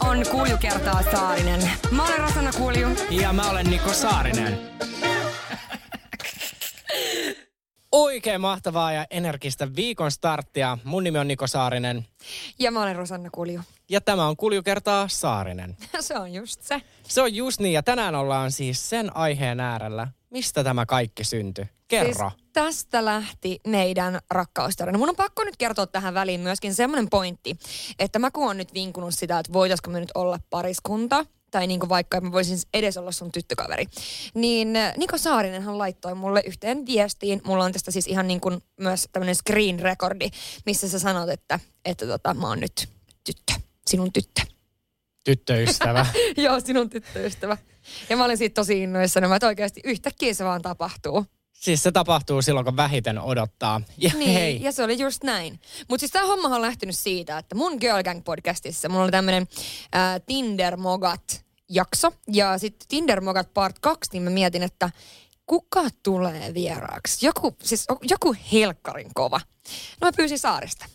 On Kulju kertaa Saarinen. Mä olen Rosanna Kulju. Ja mä olen Niko Saarinen. Oikein mahtavaa ja energistä viikon starttia. Mun nimi on Niko Saarinen Ja mä olen Rosanna Kulju. ja tämä on Kulju kertaa Saarinen. Se on just se. Se on just niin ja tänään ollaan siis sen aiheen äärellä, mistä tämä kaikki syntyi. Kerro. Siis tästä lähti meidän rakkaustarina. Mun on pakko nyt kertoa tähän väliin myöskin semmoinen pointti, että mä kun oon nyt vinkunut sitä, että voitaisko me nyt olla pariskunta, tai niin kuin vaikka mä voisin edes olla sun tyttökaveri. Niin Niko Saarinenhan laittoi mulle yhteen viestiin. Mulla on tästä siis ihan niin kuin myös tämmöinen screen recordi, missä sä sanot, että, että tota, mä oon nyt tyttö, sinun tyttö. Tyttöystävä. Joo, sinun tyttöystävä. Ja mä olin siitä tosi innoissani, että oikeasti yhtäkkiä se vaan tapahtuu. siis se tapahtuu silloin, kun vähiten odottaa. Ja Niin, hei, ja se oli just näin. Mutta siis tämä homma on lähtenyt siitä, että mun Girl Gang podcastissa mulla oli tämmönen äh, Tinder Mogat jakso. Ja sitten Tinder Mogat part 2, niin mä mietin, että kuka tulee vieraaksi? Joku, siis joku helkkarin kova. No mä pyysin Saarista.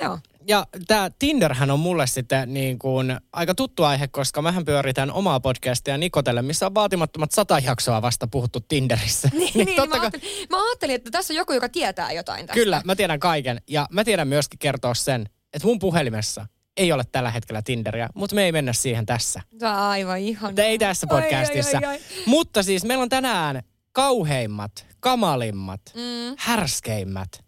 Joo. Ja tämä Tinderhän on mulle sitten niin kuin aika tuttu aihe, koska mähän pyöritän omaa podcastia Nikotelle, missä on vaatimattomat sata jaksoa vasta puhuttu Tinderissä. Niin, niin, niin totta mä, ajattelin, mä ajattelin, että tässä on joku, joka tietää jotain tästä. Kyllä, mä tiedän kaiken. Ja mä tiedän myöskin kertoa sen, että mun puhelimessa ei ole tällä hetkellä Tinderiä, mutta me ei mennä siihen tässä. Aivan ihan. Mutta ei tässä podcastissa. Ai, ai, ai, ai. Mutta siis meillä on tänään kauheimmat, kamalimmat, Mm, härskeimmät,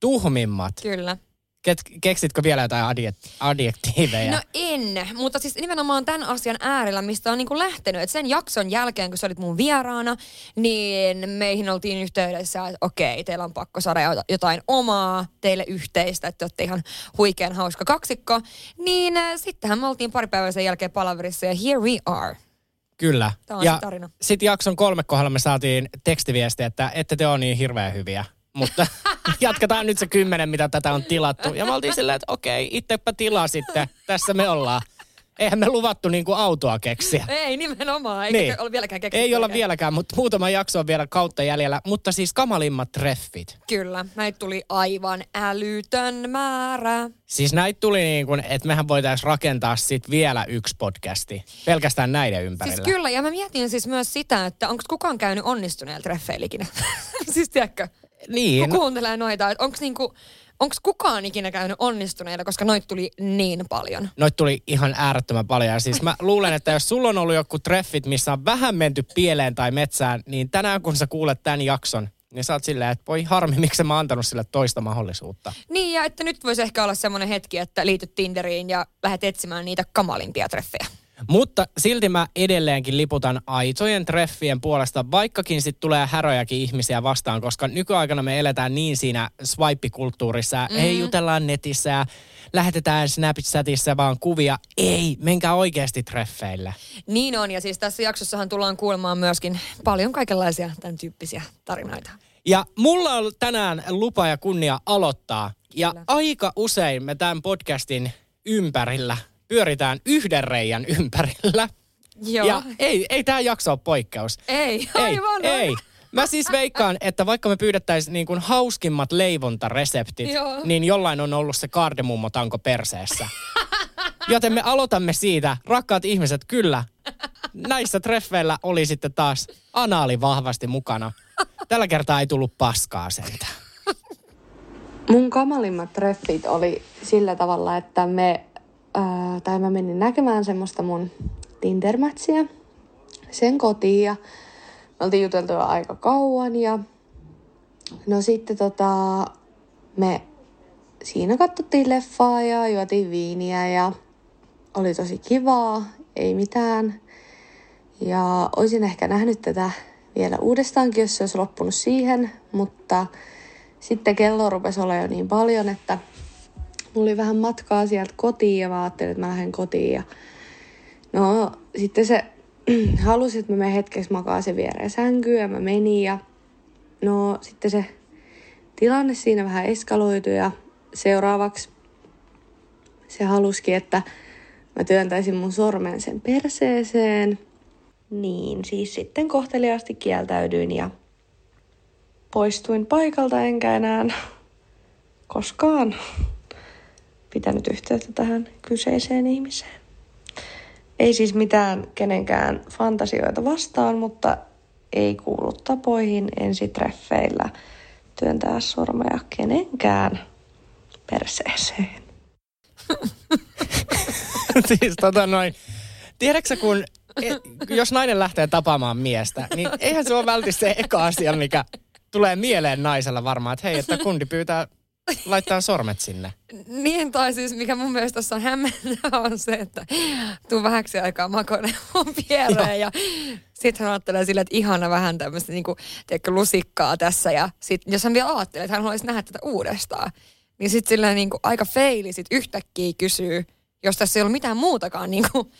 tuhmimmat. kyllä. Ket, keksitkö vielä jotain adjek- adjektiiveja? No en, mutta siis nimenomaan tämän asian äärellä, mistä on niinku lähtenyt. Et sen jakson jälkeen, kun sä olit mun vieraana, niin meihin oltiin yhteydessä, että okei, teillä on pakko saada jota- jotain omaa, teille yhteistä, että te olette ihan huikean hauska kaksikko. Niin äh, sittenhän me oltiin pari päivää sen jälkeen palaverissa ja here we are. Kyllä. Tämä on ja se tarina. sitten jakson kolme kohdalla me saatiin tekstiviesti, että ette te ole niin hirveän hyviä. Mutta jatketaan nyt se kymmenen, mitä tätä on tilattu. Ja me oltiin silleen, että okei, itsepä tilaa sitten. Tässä me ollaan. Eihän me luvattu niinku autoa keksiä. Ei nimenomaan, eikä Niin. ole vieläkään keksitty. Ei olla vieläkään, mutta muutama jakso on vielä kautta jäljellä. Mutta siis kamalimmat treffit. Kyllä, näitä tuli aivan älytön määrä. Siis näitä tuli niin kuin, että mehän voitaisiin rakentaa sit vielä yksi podcasti. Pelkästään näiden ympärillä. Siis kyllä, ja mä mietin siis myös sitä, että onko kukaan käynyt onnistuneella treffeillä ikinä? siis tiedätkö, niin. kun kuuntelee noita, että onko niinku, onks kukaan ikinä käynyt onnistuneilla, koska noita tuli niin paljon. Noit tuli ihan äärettömän paljon. Ja siis mä luulen, että jos sulla on ollut joku treffit, missä on vähän menty pieleen tai metsään, niin tänään kun sä kuulet tämän jakson, niin sä oot silleen, että voi harmi, miksi mä antanut sille toista mahdollisuutta. Niin, ja että nyt voisi ehkä olla semmoinen hetki, että liityt Tinderiin ja lähdet etsimään niitä kamalimpia treffejä. Mutta silti mä edelleenkin liputan aitojen treffien puolesta, vaikkakin sit tulee häröjäkin ihmisiä vastaan, koska nykyaikana me eletään niin siinä swipe-kulttuurissa, mm-hmm. ei jutellaan netissä ja lähetetään Snapchatissa vaan kuvia. Ei, menkää oikeasti treffeille. Niin on, ja siis tässä jaksossahan tullaan kuulemaan myöskin paljon kaikenlaisia tämän tyyppisiä tarinoita. Ja mulla on tänään lupa ja kunnia aloittaa. Ja Kyllä. aika usein me tämän podcastin ympärillä pyöritään yhden reijän ympärillä. Joo. Ja ei, ei tämä jakso ole poikkeus. Ei, Ei, aivan. ei. Mä siis veikkaan, että vaikka me pyydettäisiin niin kuin hauskimmat leivontareseptit, Joo. niin jollain on ollut se kardemummotanko perseessä. Joten me aloitamme siitä, rakkaat ihmiset, kyllä, näissä treffeillä oli sitten taas anaali vahvasti mukana. Tällä kertaa ei tullut paskaa sentään. Mun kamalimmat treffit oli sillä tavalla, että me, ää, tai mä menin näkemään semmoista mun tinder sen kotiin ja me oltiin juteltu jo aika kauan ja no sitten tota, me siinä katsottiin leffaa ja juotiin viiniä ja oli tosi kivaa, ei mitään. Ja olisin ehkä nähnyt tätä vielä uudestaankin, jos se olisi loppunut siihen, mutta sitten kello rupesi olla jo niin paljon, että mulla oli vähän matkaa sieltä kotiin ja mä ajattelin, että mä lähden kotiin. Ja no sitten se halusi, että mä menen hetkeksi makaa sen viereen sänkyyn ja mä menin ja no sitten se tilanne siinä vähän eskaloitui ja seuraavaksi se haluski, että mä työntäisin mun sormen sen perseeseen. Niin, siis sitten kohteliaasti kieltäydyin ja poistuin paikalta enkä enää koskaan pitänyt yhteyttä tähän kyseiseen ihmiseen. Ei siis mitään kenenkään fantasioita vastaan, mutta ei kuulu tapoihin ensitreffeillä työntää sormea kenenkään perseeseen. siis tota noin, tiedätkö kun, e, jos nainen lähtee tapaamaan miestä, niin eihän se ole välttämättä se eka asia, mikä tulee mieleen naisella varmaan, että hei, että kundi pyytää laittaa sormet sinne. Niin, tai siis mikä mun mielestä tässä on hämmentävää on se, että tuu vähäksi aikaa makoinen mun viereen ja sitten hän ajattelee silleen, että ihana vähän tämmöistä niinku, tiedätkö, lusikkaa tässä ja sit, jos hän vielä ajattelee, että hän haluaisi nähdä tätä uudestaan, niin sitten silleen niinku aika feili sit yhtäkkiä kysyy, jos tässä ei ole mitään muutakaan niinku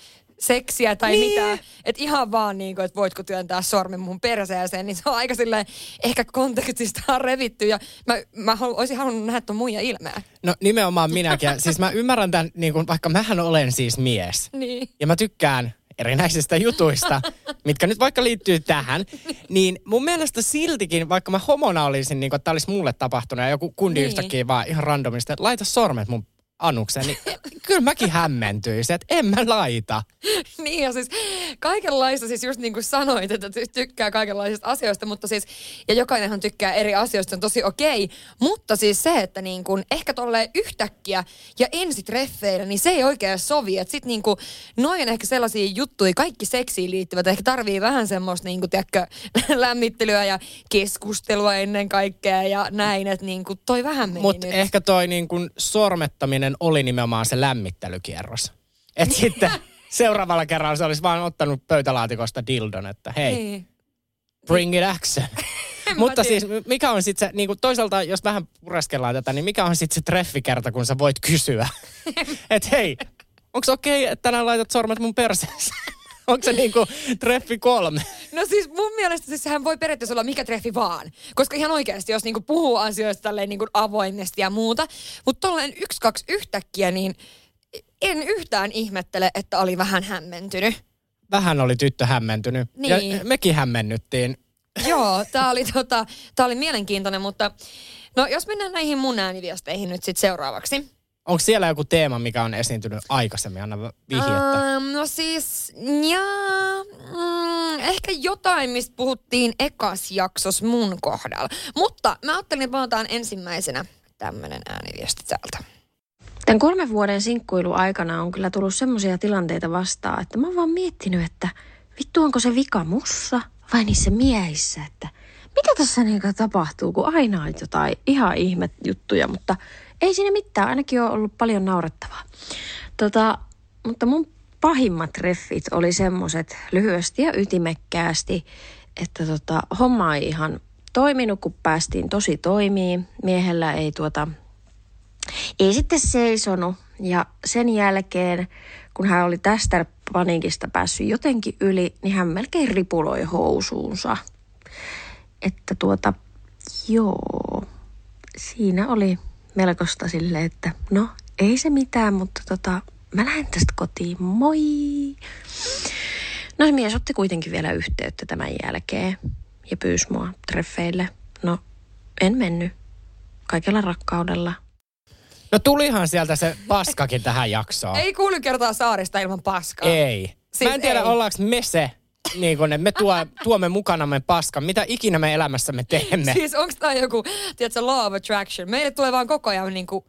seksiä tai niin. mitään. Että ihan vaan niin kuin, että voitko työntää sormen mun perseeseen, niin se on aika silleen ehkä kontekstista revitty ja mä, mä halu, olisin halunnut nähdä tuon muija ilmeä. No nimenomaan minäkin. siis mä ymmärrän tämän, niin kuin, vaikka mähän olen siis mies. Niin. Ja mä tykkään erinäisistä jutuista, mitkä nyt vaikka liittyy tähän, niin mun mielestä siltikin, vaikka mä homona olisin, niin kuin, että tämä olisi mulle tapahtunut ja joku kundi niin. yhtäkkiä vaan ihan randomista, että laita sormet mun Anuksen, niin kyllä mäkin hämmentyisin, että en mä laita. niin ja siis kaikenlaista, siis just niin kuin sanoit, että tykkää kaikenlaisista asioista, mutta siis, ja jokainenhan tykkää eri asioista, on tosi okei, mutta siis se, että niin kuin ehkä tolleen yhtäkkiä ja ensitreffeillä, niin se ei oikein sovi, että sit niin kuin, noin ehkä sellaisia juttuja, kaikki seksiin liittyvät, ehkä tarvii vähän semmoista niin kuin, tiedätkö, lämmittelyä ja keskustelua ennen kaikkea ja näin, että niin kuin toi vähän meni Mutta ehkä toi niin kuin sormettaminen oli nimenomaan se lämmittelykierros. Että sitten seuraavalla kerralla se olisi vaan ottanut pöytälaatikosta dildon, että hei, Niin. bring it action. Mutta siis mikä on sitten se, niin kuin toisaalta jos vähän pureskellaan tätä, niin mikä on sitten se treffikerta, kun sä voit kysyä, että hei, onko okei, okay, että tänään laitat sormet mun perseeseen? Onko se niinku treffi kolme? No siis mun mielestä siis sehän voi periaatteessa olla mikä treffi vaan. Koska ihan oikeasti, jos niinku puhuu asioista tälleen niinku avoimesti ja muuta. Mutta tolleen yksi, kaksi yhtäkkiä, niin en yhtään ihmettele, että oli vähän hämmentynyt. Vähän oli tyttö hämmentynyt. Niin. Ja mekin hämmennyttiin. Joo, tää oli, tota, tää oli mielenkiintoinen, mutta no jos mennään näihin mun ääniviesteihin nyt sitten seuraavaksi. Onko siellä joku teema, mikä on esiintynyt aikaisemmin? Anna vihjettä. Um, no siis, jaa, mm, ehkä jotain, mistä puhuttiin ekas jaksos mun kohdalla. Mutta mä ajattelin, että otetaan ensimmäisenä tämmönen ääniviesti täältä. Tämän kolmen vuoden sinkkuilu aikana on kyllä tullut semmoisia tilanteita vastaan, että mä oon vaan miettinyt, että vittu onko se vika mussa vai niissä miehissä, että mitä tässä niinku tapahtuu, kun aina on jotain ihan ihme juttuja, mutta ei siinä mitään, ainakin on ollut paljon naurettavaa. Tota, mutta mun pahimmat treffit oli semmoset lyhyesti ja ytimekkäästi, että tota, homma ei ihan toiminut, kun päästiin tosi toimii. Miehellä ei tuota, ei sitten seisonut ja sen jälkeen, kun hän oli tästä paniikista päässyt jotenkin yli, niin hän melkein ripuloi housuunsa. Että tuota, joo, siinä oli melkoista silleen, että no ei se mitään, mutta tota, mä lähden tästä kotiin, moi! No mies otti kuitenkin vielä yhteyttä tämän jälkeen ja pyysi mua treffeille. No, en mennyt. Kaikella rakkaudella. No tulihan sieltä se paskakin tähän jaksoon. Ei kuulu kertaa saarista ilman paskaa. Ei. Siis Mä en tiedä, ei. ollaanko me se, niin kun, me tuo, tuomme mukanamme paskan. Mitä ikinä me elämässämme teemme. Siis onko tämä joku, tiedätkö, law of attraction? Meille tulee vaan koko ajan niinku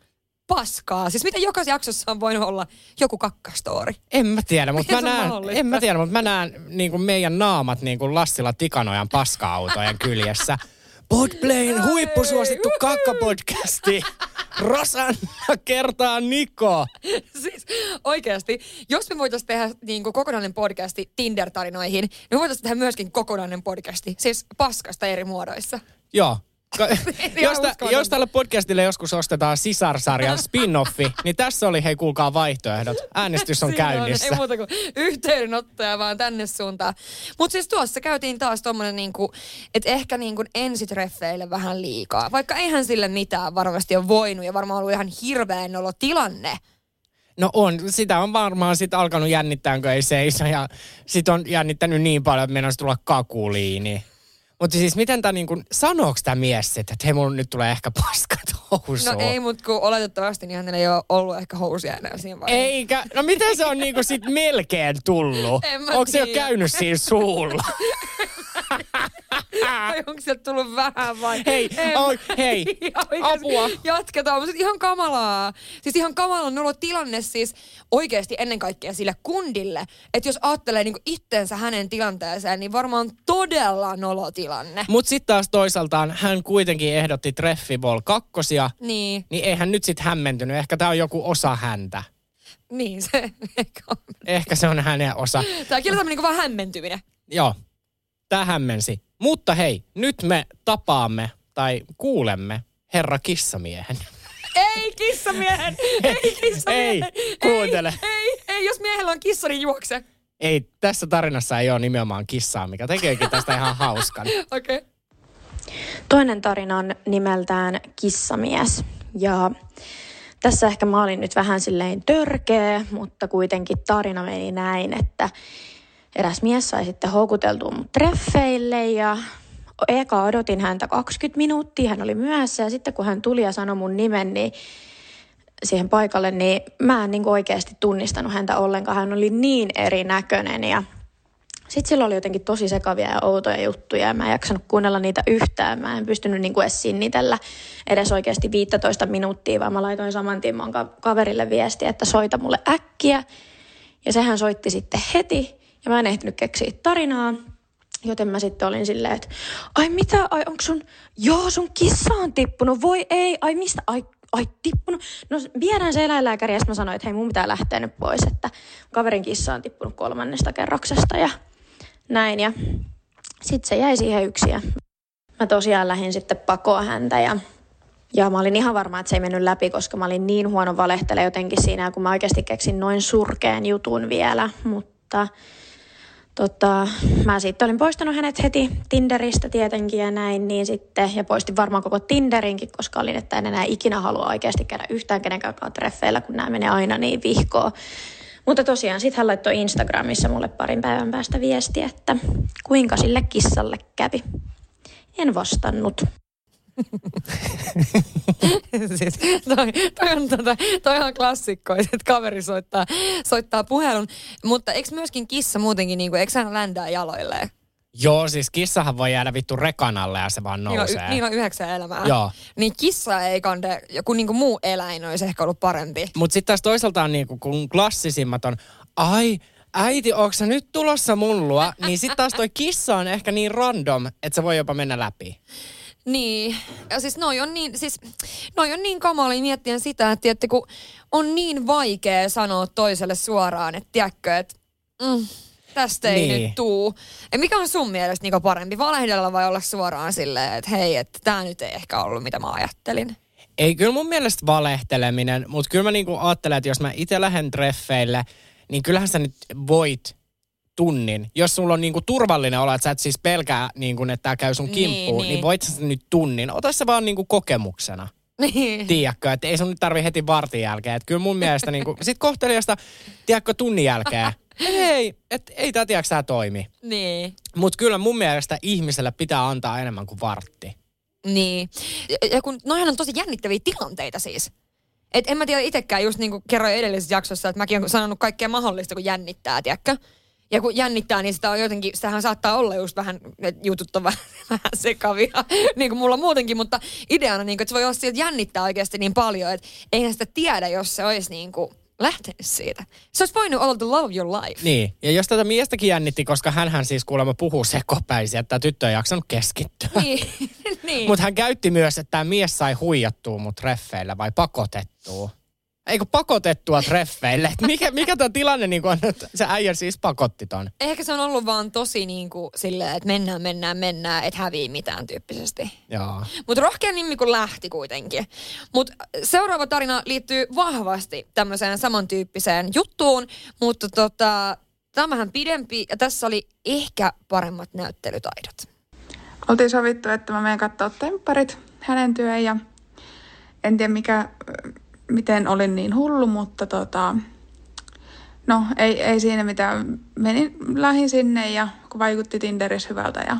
paskaa. Siis miten jokaisessa jaksossa on voinut olla joku kakkastoori? En mä tiedä, mutta mä näen, en mä tiedä, mutta mä näen niin kuin meidän naamat niin kuin Lassila Tikanojan paska-autojen kyljessä. Podplayn huippusuosittu kakkapodcasti. Rosanna kertaa Niko. siis oikeasti, jos me voitaisiin tehdä niin kuin kokonainen podcasti Tinder-tarinoihin, niin me voitaisiin tehdä myöskin kokonainen podcasti, siis paskasta eri muodoissa. Joo, Ka- jos, tä- uskomatonta. jos tälle podcastille joskus ostetaan sisarsarjan spin-offi, niin tässä oli hei kuulkaa vaihtoehdot. Äänestys on Siinä käynnissä. ei muuta kuin yhteydenottoja vaan tänne suuntaan. Mutta siis tuossa käytiin taas tommonen niinku, että ehkä niinku ensitreffeille vähän liikaa. Vaikka eihän sille mitään varmasti ole voinut ja varmaan ollut ihan hirveän olo tilanne. No on, sitä on varmaan sit alkanut jännittää, kun ei seiso. Ja sit on jännittänyt niin paljon, että meinasi tulla kakuliini. Mutta siis miten tämä niinku, sanooks tämä mies sit, että hei mulla nyt tulee ehkä paskat housuun? No ei, mutta kun oletettavasti niin hänellä ei ole ollut ehkä housuja enää siinä vaiheessa. Eikä, no miten se on niinku sit melkein tullut? En mä Onko se jo käynyt siinä suulla? Onko sieltä tullut vähän vai? Hei, En oi, hei, apua. Jatketaan, mutta ihan kamalaa. Siis ihan kamalaa nolo tilanne siis oikeasti ennen kaikkea sille kundille. Että jos ajattelee niinku itteensä hänen tilanteeseen, niin varmaan todella nolo tilanne. Mutta sitten taas toisaaltaan hän kuitenkin ehdotti Treffiball kakkosia, Niin, niin eihän nyt sitten hämmentynyt. Ehkä tämä on joku osa häntä. niin se ehkä on. Ehkä se on hänen osa. Tää on niinku vaan hämmentyminen. Joo, tämä hämmensi. Mutta hei, nyt me tapaamme tai kuulemme herra kissamiehen. Ei kissamiehen! Ei kissamiehen! Ei, kuuntele. Ei, ei, ei, jos miehellä on kissa, niin juokse. Ei, tässä tarinassa ei ole nimenomaan kissaa, mikä tekeekin tästä ihan hauskan. Okei. Okay. Toinen tarina on nimeltään Kissamies. Ja tässä ehkä mä olin nyt vähän silleen törkeä, mutta kuitenkin tarina meni näin, että eräs mies sai sitten houkuteltua mut treffeille ja eka odotin häntä 20 minuuttia, hän oli myöhässä ja sitten kun hän tuli ja sanoi mun nimen, niin siihen paikalle, niin mä en niin oikeasti tunnistanut häntä ollenkaan. Hän oli niin erinäköinen ja sitten sillä oli jotenkin tosi sekavia ja outoja juttuja ja mä en jaksanut kuunnella niitä yhtään. Mä en pystynyt niinku edes sinnitellä edes oikeasti 15 minuuttia, vaan mä laitoin saman tien kaverille viestiä, että soita mulle äkkiä. Ja sehän soitti sitten heti ja mä en ehtinyt keksiä tarinaa. Joten mä sitten olin silleen, että ai mitä, ai onko sun, joo sun kissa on tippunut, voi ei, ai mistä, ai, ai tippunut. No viedään se eläinlääkäri ja mä sanoin, että hei mun pitää lähteä nyt pois, että kaverin kissa on tippunut kolmannesta kerroksesta ja näin. Ja sitten se jäi siihen yksin ja mä tosiaan lähdin sitten pakoa häntä ja ja mä olin ihan varma, että se ei mennyt läpi, koska mä olin niin huono valehtele jotenkin siinä, kun mä oikeasti keksin noin surkeen jutun vielä. Mutta tota, mä sitten olin poistanut hänet heti Tinderistä tietenkin ja näin, niin sitten, ja poistin varmaan koko Tinderinkin, koska olin, että en enää ikinä halua oikeasti käydä yhtään kenenkään treffeillä, kun nämä menee aina niin vihkoon. Mutta tosiaan sitten hän laittoi Instagramissa mulle parin päivän päästä viestiä, että kuinka sille kissalle kävi. En vastannut. siis toi, toi, on, tota, toi on klassikko, että kaveri soittaa, soittaa puhelun. Mutta eikö myöskin kissa muutenkin, niin kuin, eikö hän ländää jaloilleen? Joo, siis kissahan voi jäädä vittu rekan alle ja se vaan Niillä on, nousee. y- niillä on yhdeksän elämää. Joo. Niin kissa ei kande, joku niinku muu eläin olisi ehkä ollut parempi. Mutta sitten taas toisaalta on niinku, kun klassisimmat on, ai, äiti, onko sä nyt tulossa mun luo? Niin sitten taas toi kissa on ehkä niin random, että se voi jopa mennä läpi. Niin, ja siis noi on niin, siis, noi on niin kamali miettien sitä, että tiedätte, kun on niin vaikea sanoa toiselle suoraan, että tiedätkö, että mm, tästä ei Niin. nyt tuu. Ja mikä on sun mielestä niinku parempi, valehdella vai olla suoraan silleen, että hei, että tämä nyt ei ehkä ollut mitä mä ajattelin. Ei kyllä mun mielestä valehteleminen, mutta kyllä mä niinku ajattelen, että jos mä itse lähden treffeille, niin kyllähän sä nyt voit tunnin. Jos sulla on niinku turvallinen olo, että sä et siis pelkää, niinku, että tää käy sun Niin, kimppuun, niin, niin. niin voit sä nyt tunnin. Ota se vaan niinku kokemuksena. Niin. Tiedätkö, että ei sun nyt tarvi heti vartin jälkeen. Että kyllä mun mielestä niinku, sit kohteliasta, tiedätkö, tunnin jälkeen. Ei, että ei tää tiedätkö tää toimi. Niin. Mutta kyllä mun mielestä ihmiselle pitää antaa enemmän kuin vartti. Niin. Ja, ja kun noihan on tosi jännittäviä tilanteita siis. Et en mä tiedä itsekään, just niin kuin kerroin edellisessä jaksossa, että mäkin olen sanonut kaikkea mahdollista, kun jännittää, tiedätkö? Ja kun jännittää, niin sitä on jotenkin, sitähän saattaa olla just vähän, että jutut on vähän, vähän sekavia, niin kuin mulla muutenkin, mutta ideana, niin kuin, että se voi olla että jännittää oikeasti niin paljon, että eihän sitä tiedä, jos se olisi niin kuin lähtenyt siitä. Se olisi voinut olla the love of your life. Niin, ja jos tätä miestäkin jännitti, koska hän siis kuulemma puhuu sekopäisiä, että tämä tyttö ei jaksanut keskittyä. Niin, niin. Mutta hän käytti myös, että tämä mies sai huijattua mut treffeillä vai pakotettua. Eikö pakotettua treffeille? Et mikä, mikä tämä tilanne niin on, että se äijä siis pakotti ton? Ehkä se on ollut vaan tosi niin kuin silleen, että mennään, mennään, mennään, et hävii mitään tyyppisesti. Joo. Mutta rohkea nimi kun lähti kuitenkin. Mutta seuraava tarina liittyy vahvasti tämmöiseen samantyyppiseen juttuun, mutta tota, tämä on vähän pidempi ja tässä oli ehkä paremmat näyttelytaidot. Oltiin sovittu, että mä menen katsoa tempparit hänen työn ja en tiedä mikä, miten olin niin hullu, mutta tota, no ei, ei siinä mitään. Menin, lähin sinne ja kun vaikutti Tinderissä hyvältä ja,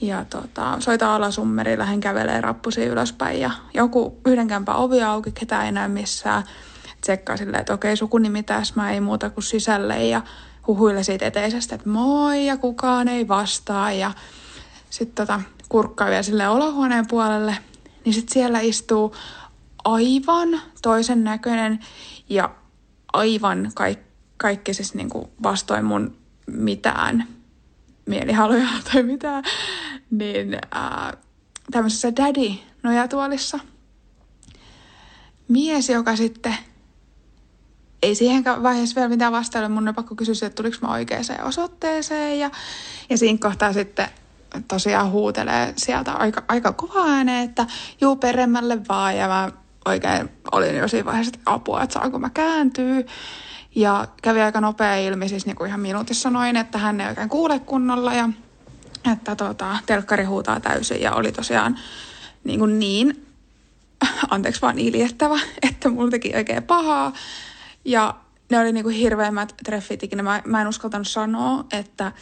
ja tota, soita alasummeri, lähden kävelee rappusi ylöspäin ja joku yhden kämpän ovi auki, ketään ei näy missään. Tsekkaa silleen, että okei, sukunimi tässä, mä ei muuta kuin sisälle ja huhuille siitä eteisestä, että moi ja kukaan ei vastaa ja sitten tota, kurkkaa vielä sille olohuoneen puolelle, niin sitten siellä istuu aivan toisen näköinen ja aivan kaik, kaikki siis niinku vastoin mun mitään mielihaluja tai mitään, niin ää, tämmöisessä daddy-nojatuolissa mies, joka sitten ei siihen vaiheessa vielä mitään vastailla. Mun on pakko kysyä, että tuliko mä oikeaan osoitteeseen. Ja, ja siinä kohtaa sitten tosiaan huutelee sieltä aika, aika kova ääneen, että juu peremmälle vaan. Ja mä oikein olin jo siinä vaiheessa, että apua, että saanko mä kääntyy. Ja kävi aika nopea ilmi, siis niin kuin ihan minuutissa noin, että hän ei oikein kuule kunnolla ja että tota, telkkari huutaa täysin ja oli tosiaan niin, kuin niin anteeksi vaan iljettävä, että mulla teki oikein pahaa. Ja ne oli niinku hirveimmät treffit ikinä. Mä, mä en uskaltanut sanoa, että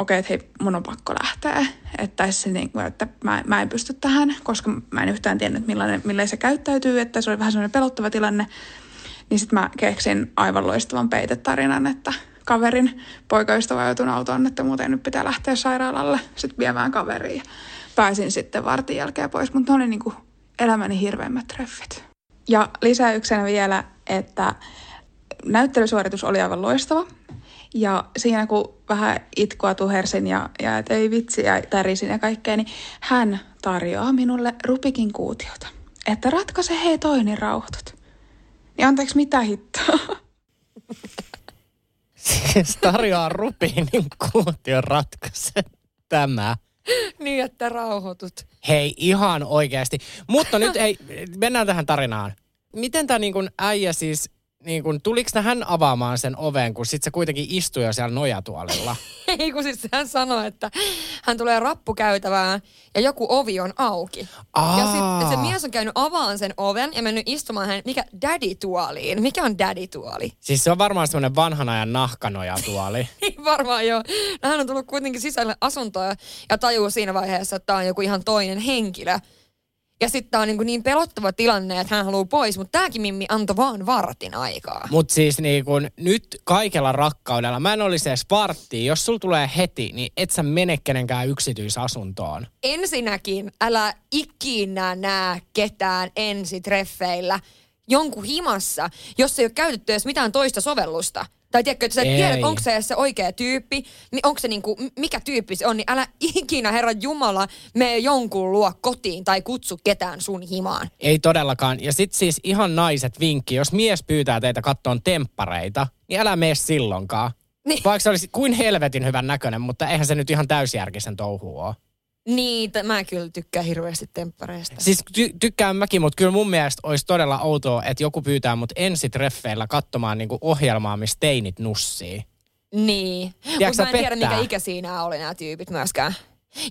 okei, että hei, mun on pakko lähteä. Että, se niinku, että mä, mä en pysty tähän, koska mä en yhtään tiennyt, millainen, millainen se käyttäytyy. Että se oli vähän semmoinen pelottava tilanne. Niin sitten mä keksin aivan loistavan peitetarinan, että kaverin poikaystävä joutui autoon, että muuten nyt pitää lähteä sairaalalle sitten viemään kaveriin. Pääsin sitten vartin jälkeen pois, mutta ne oli niinku elämäni hirveimmät treffit. Ja lisäyksenä vielä, että näyttelysuoritus oli aivan loistava. Ja siinä kun vähän itkua tuhersin ja, ja et ei vitsi ja tärisin ja kaikkea, niin hän tarjoaa minulle Rubikin kuutiota. Että ratkaise hei toi, niin rauhoitut. Niin anteeksi, mitä hittoa? Siis tarjoaa Rubinin kuution ratkaise tämä. Niin, että rauhoitut. Hei, ihan oikeasti. Mutta nyt hei, mennään tähän tarinaan. Miten tämä niin äijä siis niin kun, tuliko hän avaamaan sen oven, kun sit se kuitenkin istui jo siellä nojatuolilla? Ei, kun siis hän sanoi, että hän tulee rappukäytävään ja joku ovi on auki. Aa. Ja sitten se mies on käynyt avaan sen oven ja mennyt istumaan hän, mikä daddy-tuoliin. Mikä on daddy-tuoli? Siis se on varmaan semmoinen vanhan ajan nahkanojatuoli. Niin varmaan joo. No, hän on tullut kuitenkin sisälle asuntoa ja tajuu siinä vaiheessa, että tämä on joku ihan toinen henkilö. Ja sitten tämä on niin, niin pelottava tilanne, että hän haluaa pois, mutta tämäkin Mimmi antoi vaan vartin aikaa. Mutta siis niin kun, nyt kaikella rakkaudella, mä en olisi edes varttia. Jos sul tulee heti, niin et sä mene kenenkään yksityisasuntoon. Ensinnäkin älä ikinä näe ketään ensitreffeillä jonkun himassa, jos ei ole käytetty edes mitään toista sovellusta. Tai tiedätkö, että sä Ei. tiedät, onko se se oikea tyyppi, niin onko se niinku, mikä tyyppi se on, niin älä ikinä, Herran Jumala, mene jonkun luo kotiin tai kutsu ketään sun himaan. Ei todellakaan. Ja sit siis ihan naiset vinkki, jos mies pyytää teitä kattoon temppareita, niin älä mene silloinkaan. Niin. Vaikka se olisi kuin helvetin hyvän näköinen, mutta eihän se nyt ihan täysjärkisen touhu ole. Niin, t- mä kyllä tykkään hirveästi temppareista. Siis ty- tykkään mäkin, mutta kyllä mun mielestä olisi todella outoa, että joku pyytää mut ensitreffeillä katsomaan niinku ohjelmaa, missä teinit nussii. Niin. Mutta mä en sä tiedä, pettää? mikä ikä siinä oli nämä tyypit myöskään.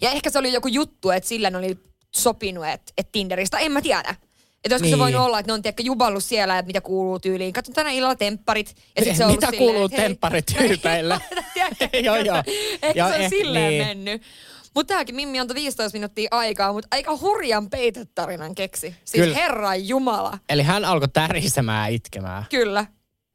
Ja ehkä se oli joku juttu, että sillä ne oli sopinut, että, että Tinderistä, en mä tiedä. Että olisiko niin. se voinut olla, että ne on tiedäkö, juballut siellä, että mitä kuuluu tyyliin. Katson tänä illalla tempparit. Ja sit se on Mitä kuuluu tempparityypeille? Tiedätkö? Joo, joo. Ehkä Joo, se on eh, silleen niin. mennyt. Mutta tämäkin Mimmi antoi 15 minuuttia aikaa, mutta aika hurjan peitetarinan keksi. Siis Kyllä. Herran Jumala. Eli hän alkoi tärisemään itkemään. Kyllä.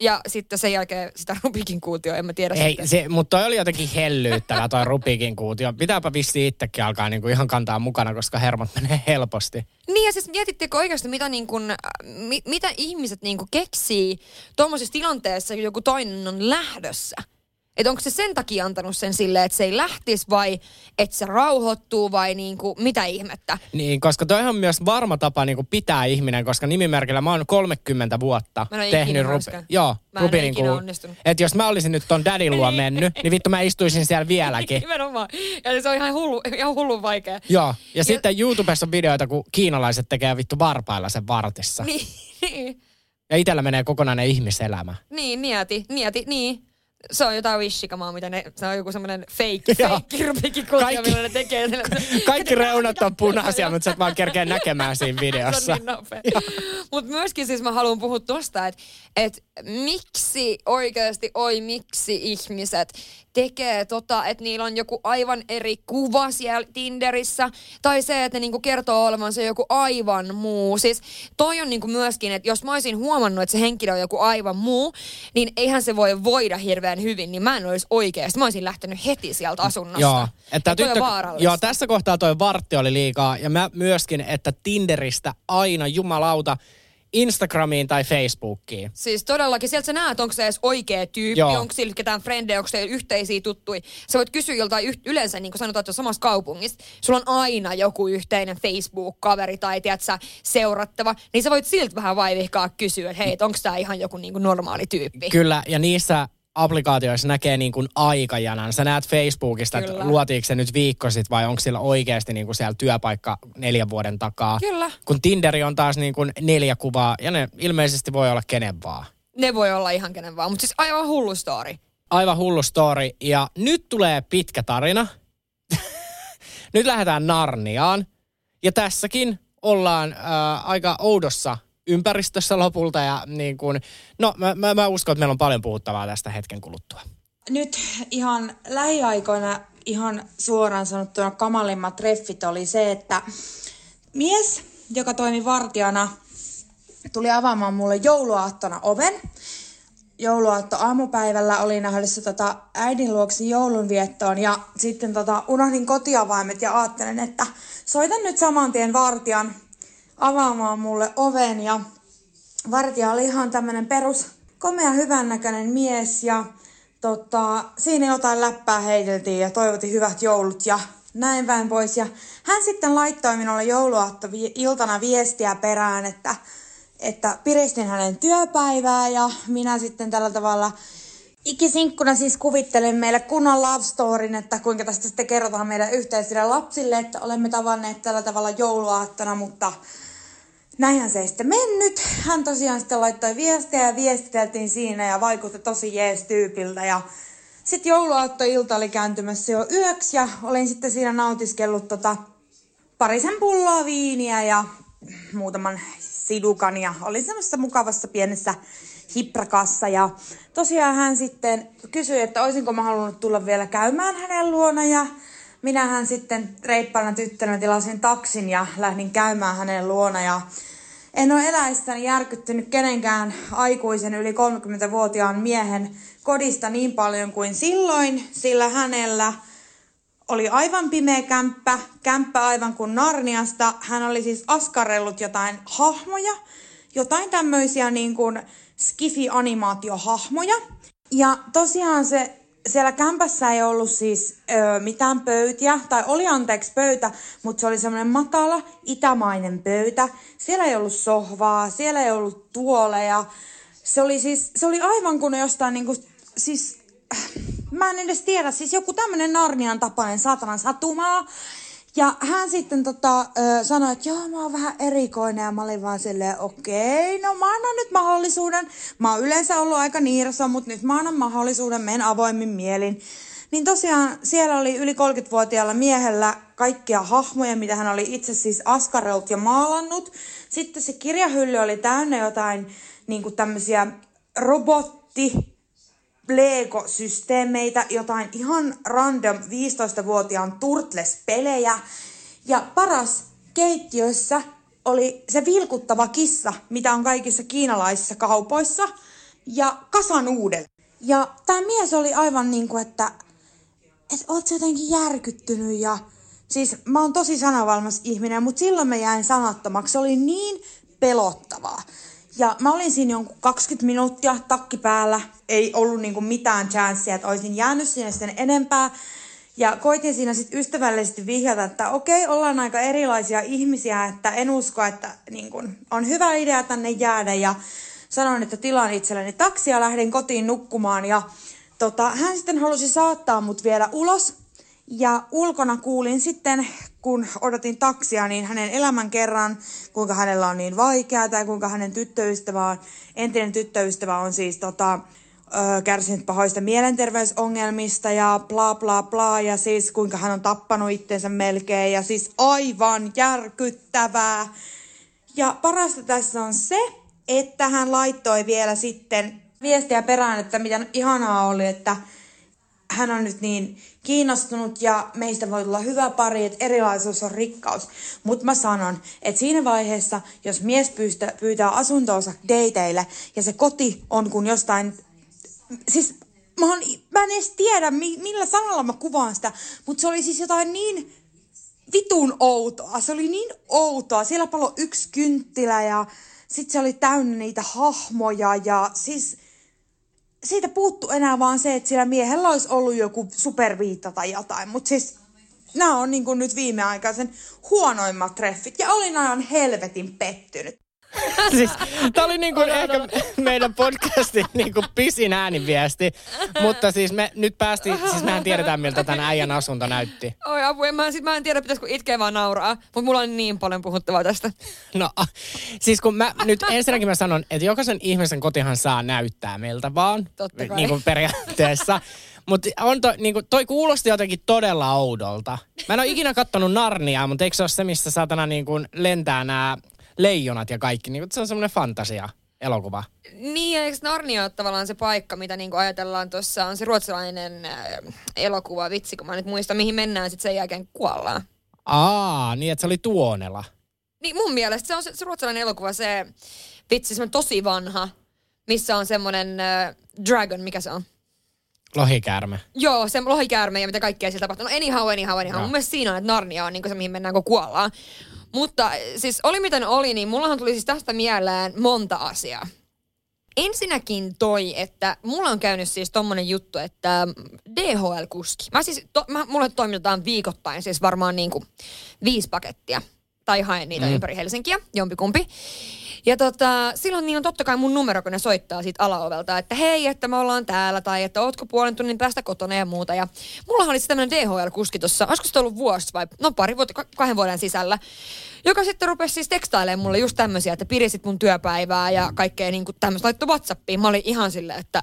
Ja sitten sen jälkeen sitä Rubikin kuutio, en mä tiedä Ei, sitten. se, mutta toi oli jotenkin hellyyttävä toi Rubikin kuutio. Pitääpä vissi itsekin alkaa niinku ihan kantaa mukana, koska hermot menee helposti. Niin ja siis mietittekö oikeasti, mitä, niin kun, äh, mi, mitä ihmiset niin kun keksii tuommoisessa tilanteessa, kun joku toinen on lähdössä? Että onko se sen takia antanut sen silleen, että se ei lähtisi vai että se rauhoittuu vai niinku, mitä ihmettä? Niin, koska toi on myös varma tapa niin kuin pitää ihminen, koska nimimerkillä mä oon 30 vuotta Mä en tehnyt myöskään. Joo, Mä ole niin kuin, että jos mä olisin nyt ton dadin luo mennyt, niin vittu mä istuisin siellä vieläkin. Nimenomaan. Ja se on ihan hullu, ihan hullu vaikea. Joo, ja, ja sitten YouTubessa on videoita, kun kiinalaiset tekee vittu varpailla sen vartissa. Niin, niin, Ja itellä menee kokonainen ihmiselämä. niin, nieti, nieti, niin. Se on jotain wishikamaa, mitä ne, se on joku semmoinen fake, Joo. fake rubikikultia, Kaikki- millä ne tekee. sille- Kaikki reunat on punaisia, mutta sä et vaan kerkeä näkemään siinä Se videossa. on niin nopea. Mutta myöskin siis mä haluan puhua tosta, että et miksi oikeasti, oi miksi ihmiset tekee tota, että niillä on joku aivan eri kuva siellä Tinderissä, tai se, että ne niinku kertoo olevansa joku aivan muu. Siis toi on niinku myöskin, että jos mä olisin huomannut, että se henkilö on joku aivan muu, niin eihän se voi voida hirveän hyvin, niin mä en olisi oikeasti. Mä olisin lähtenyt heti sieltä asunnosta. Joo, että Ja tyttö, joo, tässä kohtaa toi vartti oli liikaa. Ja mä myöskin, että Tinderistä aina jumalauta Instagramiin tai Facebookiin. Siis todellakin, sieltä sä näet, onko se edes oikea tyyppi, Joo. onko sillä ketään frendejä, onko se yhteisiä tuttui. Sä voit kysyä joltain yh- yleensä, niin kuin sanotaan, että samassa kaupungissa, sulla on aina joku yhteinen Facebook-kaveri tai tiedät sä, seurattava, niin sä voit siltä vähän vaivihkaa kysyä, että hei, onko tämä ihan joku niin kuin normaali tyyppi. Kyllä, ja niissä applikaatioissa näkee niin kuin aikajanan. Sä näet Facebookista, että Kyllä. luotiinko se nyt viikko sitten vai onko sillä oikeasti niin kuin siellä työpaikka neljän vuoden takaa. Kyllä. Kun Tinderi on taas niin kuin neljä kuvaa ja ne ilmeisesti voi olla kenen vaan. Ne voi olla ihan kenen vaan, mutta siis aivan hullu story. Aivan hullu story. Ja nyt tulee pitkä tarina. nyt lähdetään Narniaan. Ja tässäkin ollaan äh, aika oudossa ympäristössä lopulta. Ja niin kuin, no mä, mä, mä uskon, että meillä on paljon puhuttavaa tästä hetken kuluttua. nyt ihan lähiaikoina ihan suoraan sanottuna kamalimmat treffit oli se, että mies, joka toimi vartijana, tuli avaamaan mulle jouluaattona oven. Jouluaatto aamupäivällä olin nähdessä tota äidin luoksi joulunviettoon ja sitten tota unohdin kotiavaimet ja ajattelin, että soitan nyt saman tien vartijan avaamaan mulle oven ja vartija oli ihan tämmönen perus komea hyvännäköinen mies ja tota, siinä jotain läppää heiteltiin ja toivotin hyvät joulut ja näin päin pois. Ja hän sitten laittoi minulle jouluaatto iltana viestiä perään, että, että piristin hänen työpäivää ja minä sitten tällä tavalla ikisinkkuna siis kuvittelin meille kunnon love storyn, että kuinka tästä sitten kerrotaan meidän yhteisille lapsille, että olemme tavanneet tällä tavalla jouluaattona, mutta näinhän se ei sitten mennyt. Hän tosiaan sitten laittoi viestiä ja viestiteltiin siinä ja vaikutti tosi jees tyypiltä. Ja sitten jouluaattoilta oli kääntymässä jo yöksi ja olin sitten siinä nautiskellut tota parisen pulloa viiniä ja muutaman sidukan ja olin semmoisessa mukavassa pienessä hiprakassa ja tosiaan hän sitten kysyi, että olisinko mä halunnut tulla vielä käymään hänen luona. Ja minähän sitten reippaana tyttönä tilasin taksin ja lähdin käymään hänen luona. Ja en ole eläessäni järkyttynyt kenenkään aikuisen yli 30-vuotiaan miehen kodista niin paljon kuin silloin, sillä hänellä oli aivan pimeä kämppä, kämppä aivan kuin Narniasta. Hän oli siis askarellut jotain hahmoja, jotain tämmöisiä niin kuin skifi-animaatiohahmoja. Ja tosiaan se siellä kämpässä ei ollut siis ö, mitään pöytiä, tai oli anteeksi pöytä, mutta se oli semmoinen matala itämainen pöytä. Siellä ei ollut sohvaa, siellä ei ollut tuoleja. Se oli siis, se oli aivan kuin jostain niinku, siis, äh, mä en edes tiedä, siis joku tämmönen Narnian tapainen saatanan satumaa. Ja hän sitten tota, sanoi, että joo, mä oon vähän erikoinen ja mä olin vaan silleen, okei, no mä annan nyt mahdollisuuden. Mä oon yleensä ollut aika niirassa, mutta nyt mä annan mahdollisuuden, menen avoimin mielin. Niin tosiaan siellä oli yli 30-vuotiaalla miehellä kaikkia hahmoja, mitä hän oli itse siis askarellut ja maalannut. Sitten se kirjahylly oli täynnä jotain niin kuin tämmöisiä robotti Lego-systeemeitä, jotain ihan random 15-vuotiaan Turtles-pelejä. Ja paras keittiössä oli se vilkuttava kissa, mitä on kaikissa kiinalaisissa kaupoissa, ja kasanuudel. Ja tämä mies oli aivan niin kuin, että et oot jotenkin järkyttynyt ja siis mä oon tosi sanavalmas ihminen, mutta silloin mä jäin sanattomaksi. Se oli niin pelottavaa. Ja mä olin siinä jonkun 20 minuuttia takki päällä. Ei ollut niinku mitään chanssia, että olisin jäänyt sinne sen enempää. Ja koitin siinä sitten ystävällisesti vihjata, että okei, ollaan aika erilaisia ihmisiä, että en usko, että niin kun, on hyvä idea tänne jäädä. Ja sanoin, että tilaan itselleni taksia, lähden kotiin nukkumaan. Ja tota, hän sitten halusi saattaa mut vielä ulos. Ja ulkona kuulin sitten, kun odotin taksia, niin hänen elämän kerran, kuinka hänellä on niin vaikeaa tai kuinka hänen tyttöystävä on, entinen tyttöystävä on siis tota, ö, kärsinyt pahoista mielenterveysongelmista ja bla bla bla ja siis kuinka hän on tappanut itsensä melkein ja siis aivan järkyttävää. Ja parasta tässä on se, että hän laittoi vielä sitten viestiä perään, että mitä ihanaa oli, että hän on nyt niin kiinnostunut ja meistä voi tulla hyvä pari, että erilaisuus on rikkaus. Mutta mä sanon, että siinä vaiheessa, jos mies pyytää, pyytää asuntoonsa dateille ja se koti on kun jostain, siis mä, oon, mä en edes tiedä mi, millä sanalla mä kuvaan sitä, mutta se oli siis jotain niin vitun outoa. Se oli niin outoa. Siellä palo yksi kynttilä ja sitten se oli täynnä niitä hahmoja ja siis siitä puuttu enää vaan se, että sillä miehellä olisi ollut joku superviitta tai jotain. Mutta siis nämä on niin nyt viimeaikaisen huonoimmat treffit ja olin aivan helvetin pettynyt. siis, tämä oli niinku ehkä meidän podcastin niinku pisin ääniviesti. Mutta siis me nyt päästiin, siis mehän tiedetään miltä tämän äijän asunto näytti. Oi apu, en mä, sit mä en tiedä pitäisikö itkeä vaan nauraa, mutta mulla on niin paljon puhuttavaa tästä. No siis kun mä nyt ensinnäkin mä sanon, että jokaisen ihmisen kotihan saa näyttää miltä vaan. Totta kai. Niin kuin periaatteessa. Mutta on to, niinku, toi kuulosti jotenkin todella oudolta. Mä en ole ikinä kattonut Narniaa, mutta eikö se ole se, missä satana niinku lentää nämä leijonat ja kaikki. Niinku, se on semmoinen fantasia elokuva. Niin, ja eikö Narnia ole tavallaan se paikka, mitä niinku ajatellaan tuossa, on se ruotsalainen äh, elokuva, vitsi, kun mä nyt muistan, mihin mennään sitten sen jälkeen kuollaan. Aa, niin että se oli Tuonela. Niin mun mielestä se on se, se ruotsalainen elokuva, se vitsi, se on tosi vanha, missä on semmoinen äh, dragon, mikä se on? Lohikäärme. Joo, se lohikäärme ja mitä kaikkea siellä tapahtuu. No anyhow, anyhow, anyhow. Mun mielestä siinä on, että Narnia on niin se, mihin mennään, kun kuollaan. Mutta siis oli miten oli, niin mullahan tuli siis tästä mieleen monta asiaa. Ensinnäkin toi, että mulla on käynyt siis tommonen juttu, että DHL-kuski. Mä siis, to, mä, mulle toimitetaan viikoittain siis varmaan niinku viisi pakettia. Tai haen niitä mm. ympäri Helsinkiä, jompikumpi. Ja tota, silloin niin on totta kai mun numero, kun ne soittaa siitä alaovelta, että hei, että me ollaan täällä, tai että ootko puolen tunnin päästä kotona ja muuta. Ja mullahan oli tämmöinen DHL-kuski tuossa, olisiko se ollut vuosi vai no pari vuotta, kahden vuoden sisällä, joka sitten rupesi siis tekstailemaan mulle just tämmöisiä, että pirisit mun työpäivää ja kaikkea niin kuin tämmöistä laittoi Whatsappiin. Mä olin ihan silleen, että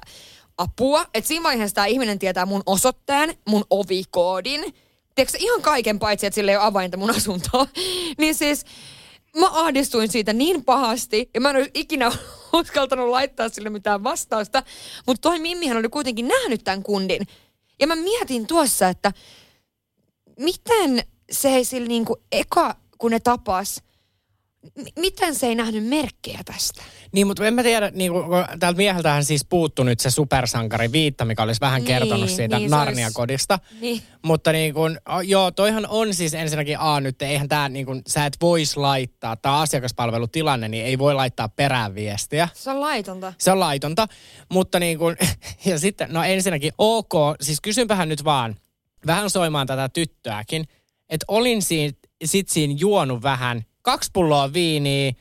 apua. Että siinä vaiheessa tämä ihminen tietää mun osoitteen, mun ovikoodin, tiedätkö, ihan kaiken paitsi, että sillä ei ole avainta mun asuntoon. niin siis mä ahdistuin siitä niin pahasti, ja mä en olisi ikinä uskaltanut laittaa sille mitään vastausta, mutta toi Mimmihän oli kuitenkin nähnyt tämän kundin. Ja mä mietin tuossa, että miten se sillä niinku eka, kun ne tapas, miten se ei nähnyt merkkejä tästä? Niin, mutta en mä tiedä, niin kuin, täältä mieheltähän siis puuttu nyt se supersankari Viitta, mikä olisi vähän kertonut Niin, siitä niin, Narnia-kodista. Niin. Mutta niin kuin, joo, toihan on siis ensinnäkin A nyt, eihän tämä niin kuin, sä et vois laittaa, tämä asiakaspalvelutilanne, niin ei voi laittaa perään viestiä. Se on laitonta. Se on laitonta, mutta niin kuin, ja sitten, no ensinnäkin ok, siis kysynpähän nyt vaan, vähän soimaan tätä tyttöäkin, että olin siinä, sit siinä juonut vähän, kaksi pulloa viiniä,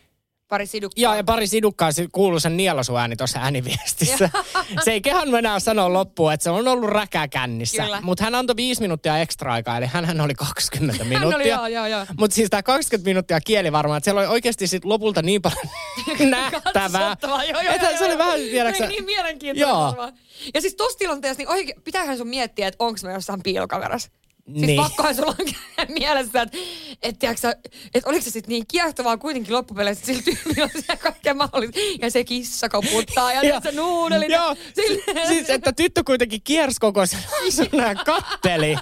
Pari sidukkaa. Joo, ja pari sidukkaa kuuluu sen nielosuääni tuossa ääniviestissä. se ei kehannut enää sanoa loppuun, että se on ollut räkä kännissä. Kyllä. Mutta hän antoi viisi minuuttia ekstra aikaa, eli hän oli 20 Hän minuuttia. oli, joo, joo, joo. Mutta siis tämä 20 minuuttia kieli varmaan, että siellä oli oikeasti sit lopulta niin paljon nähtävää. Joo, joo, Että se oli vähän, Se tiedäksä, oli niin mielenkiintoista. Joo. Ja siis tossa tilanteessa, niin oikein, pitäähän sun miettiä, että onko mä jossain piilokamerassa. Siis Niin. pakkohan sulla on mielessä, että et, tiiäksä, et oliko se sitten niin kiehtovaa kuitenkin loppupeleissä, sillä tyylillä on siellä kaikkea mahdollista. Ja se kissa koputtaa ja, ja se nuudelit. Joo, Silleen- siis että tyttö kuitenkin kiersi koko sen ja katteli.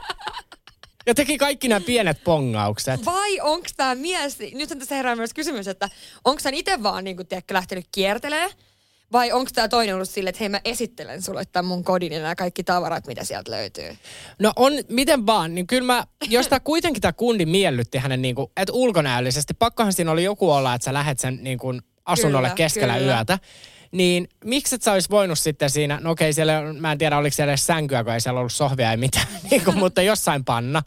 Ja teki kaikki nämä pienet pongaukset. Vai onko tämä mies, nyt tässä herää myös kysymys, että onko hän itse vaan niin kuin, tiedätkö, lähtenyt kiertelee? Vai onko tämä toinen ollut silleen, että hei mä esittelen sulle tämän mun kodin ja nämä kaikki tavarat, mitä sieltä löytyy? No on, miten vaan, niin kyllä mä, jos tämä kuitenkin tämä kundi miellytti hänen niin kuin, että ulkonäöllisesti, pakkohan siinä oli joku olla, että sä lähet sen niin kuin asunnolle Kyllä, keskellä kyllä. yötä. Niin miksi et sä olisi voinut sitten siinä, no okei siellä, mä en tiedä oliko siellä edes sänkyä, kun ei siellä ollut sohvia ei mitään, niin kuin, mutta jossain panna.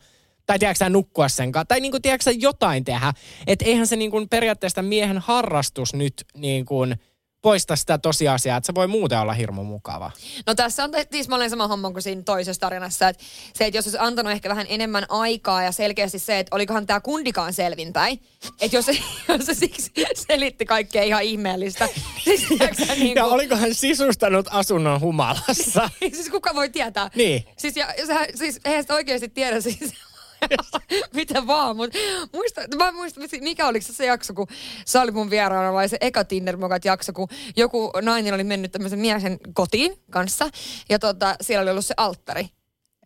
Tai tiedätkö nukkua sen kanssa. Tai niin kuin, tiedätkö jotain tehdä. Että eihän se niin kuin periaatteessa miehen harrastus nyt niin kuin poista sitä tosiasiaa, että se voi muuten olla hirmu mukava. No tässä on tismalleen sama homma kuin siinä toisessa tarinassa. Että se, että jos olisi antanut ehkä vähän enemmän aikaa ja selkeästi se, että olikohan tämä kundikaan selvinpäin. Että jos, jos se siksi selitti kaikkea ihan ihmeellistä. Siis, sä, niin Ja kuin, oliko hän sisustanut asunnon humalassa? siis kuka voi tietää? Niin. Siis, ja, ja sehän, siis eihän sitä oikeasti tiedä siis mitä vaan, mutta muista, mä muistan, mikä oliko se se jakso, kun se oli mun vieraana vai se eka tinder jakso, kun joku nainen oli mennyt tämmöisen miehen kotiin kanssa ja tota, siellä oli ollut se alttari.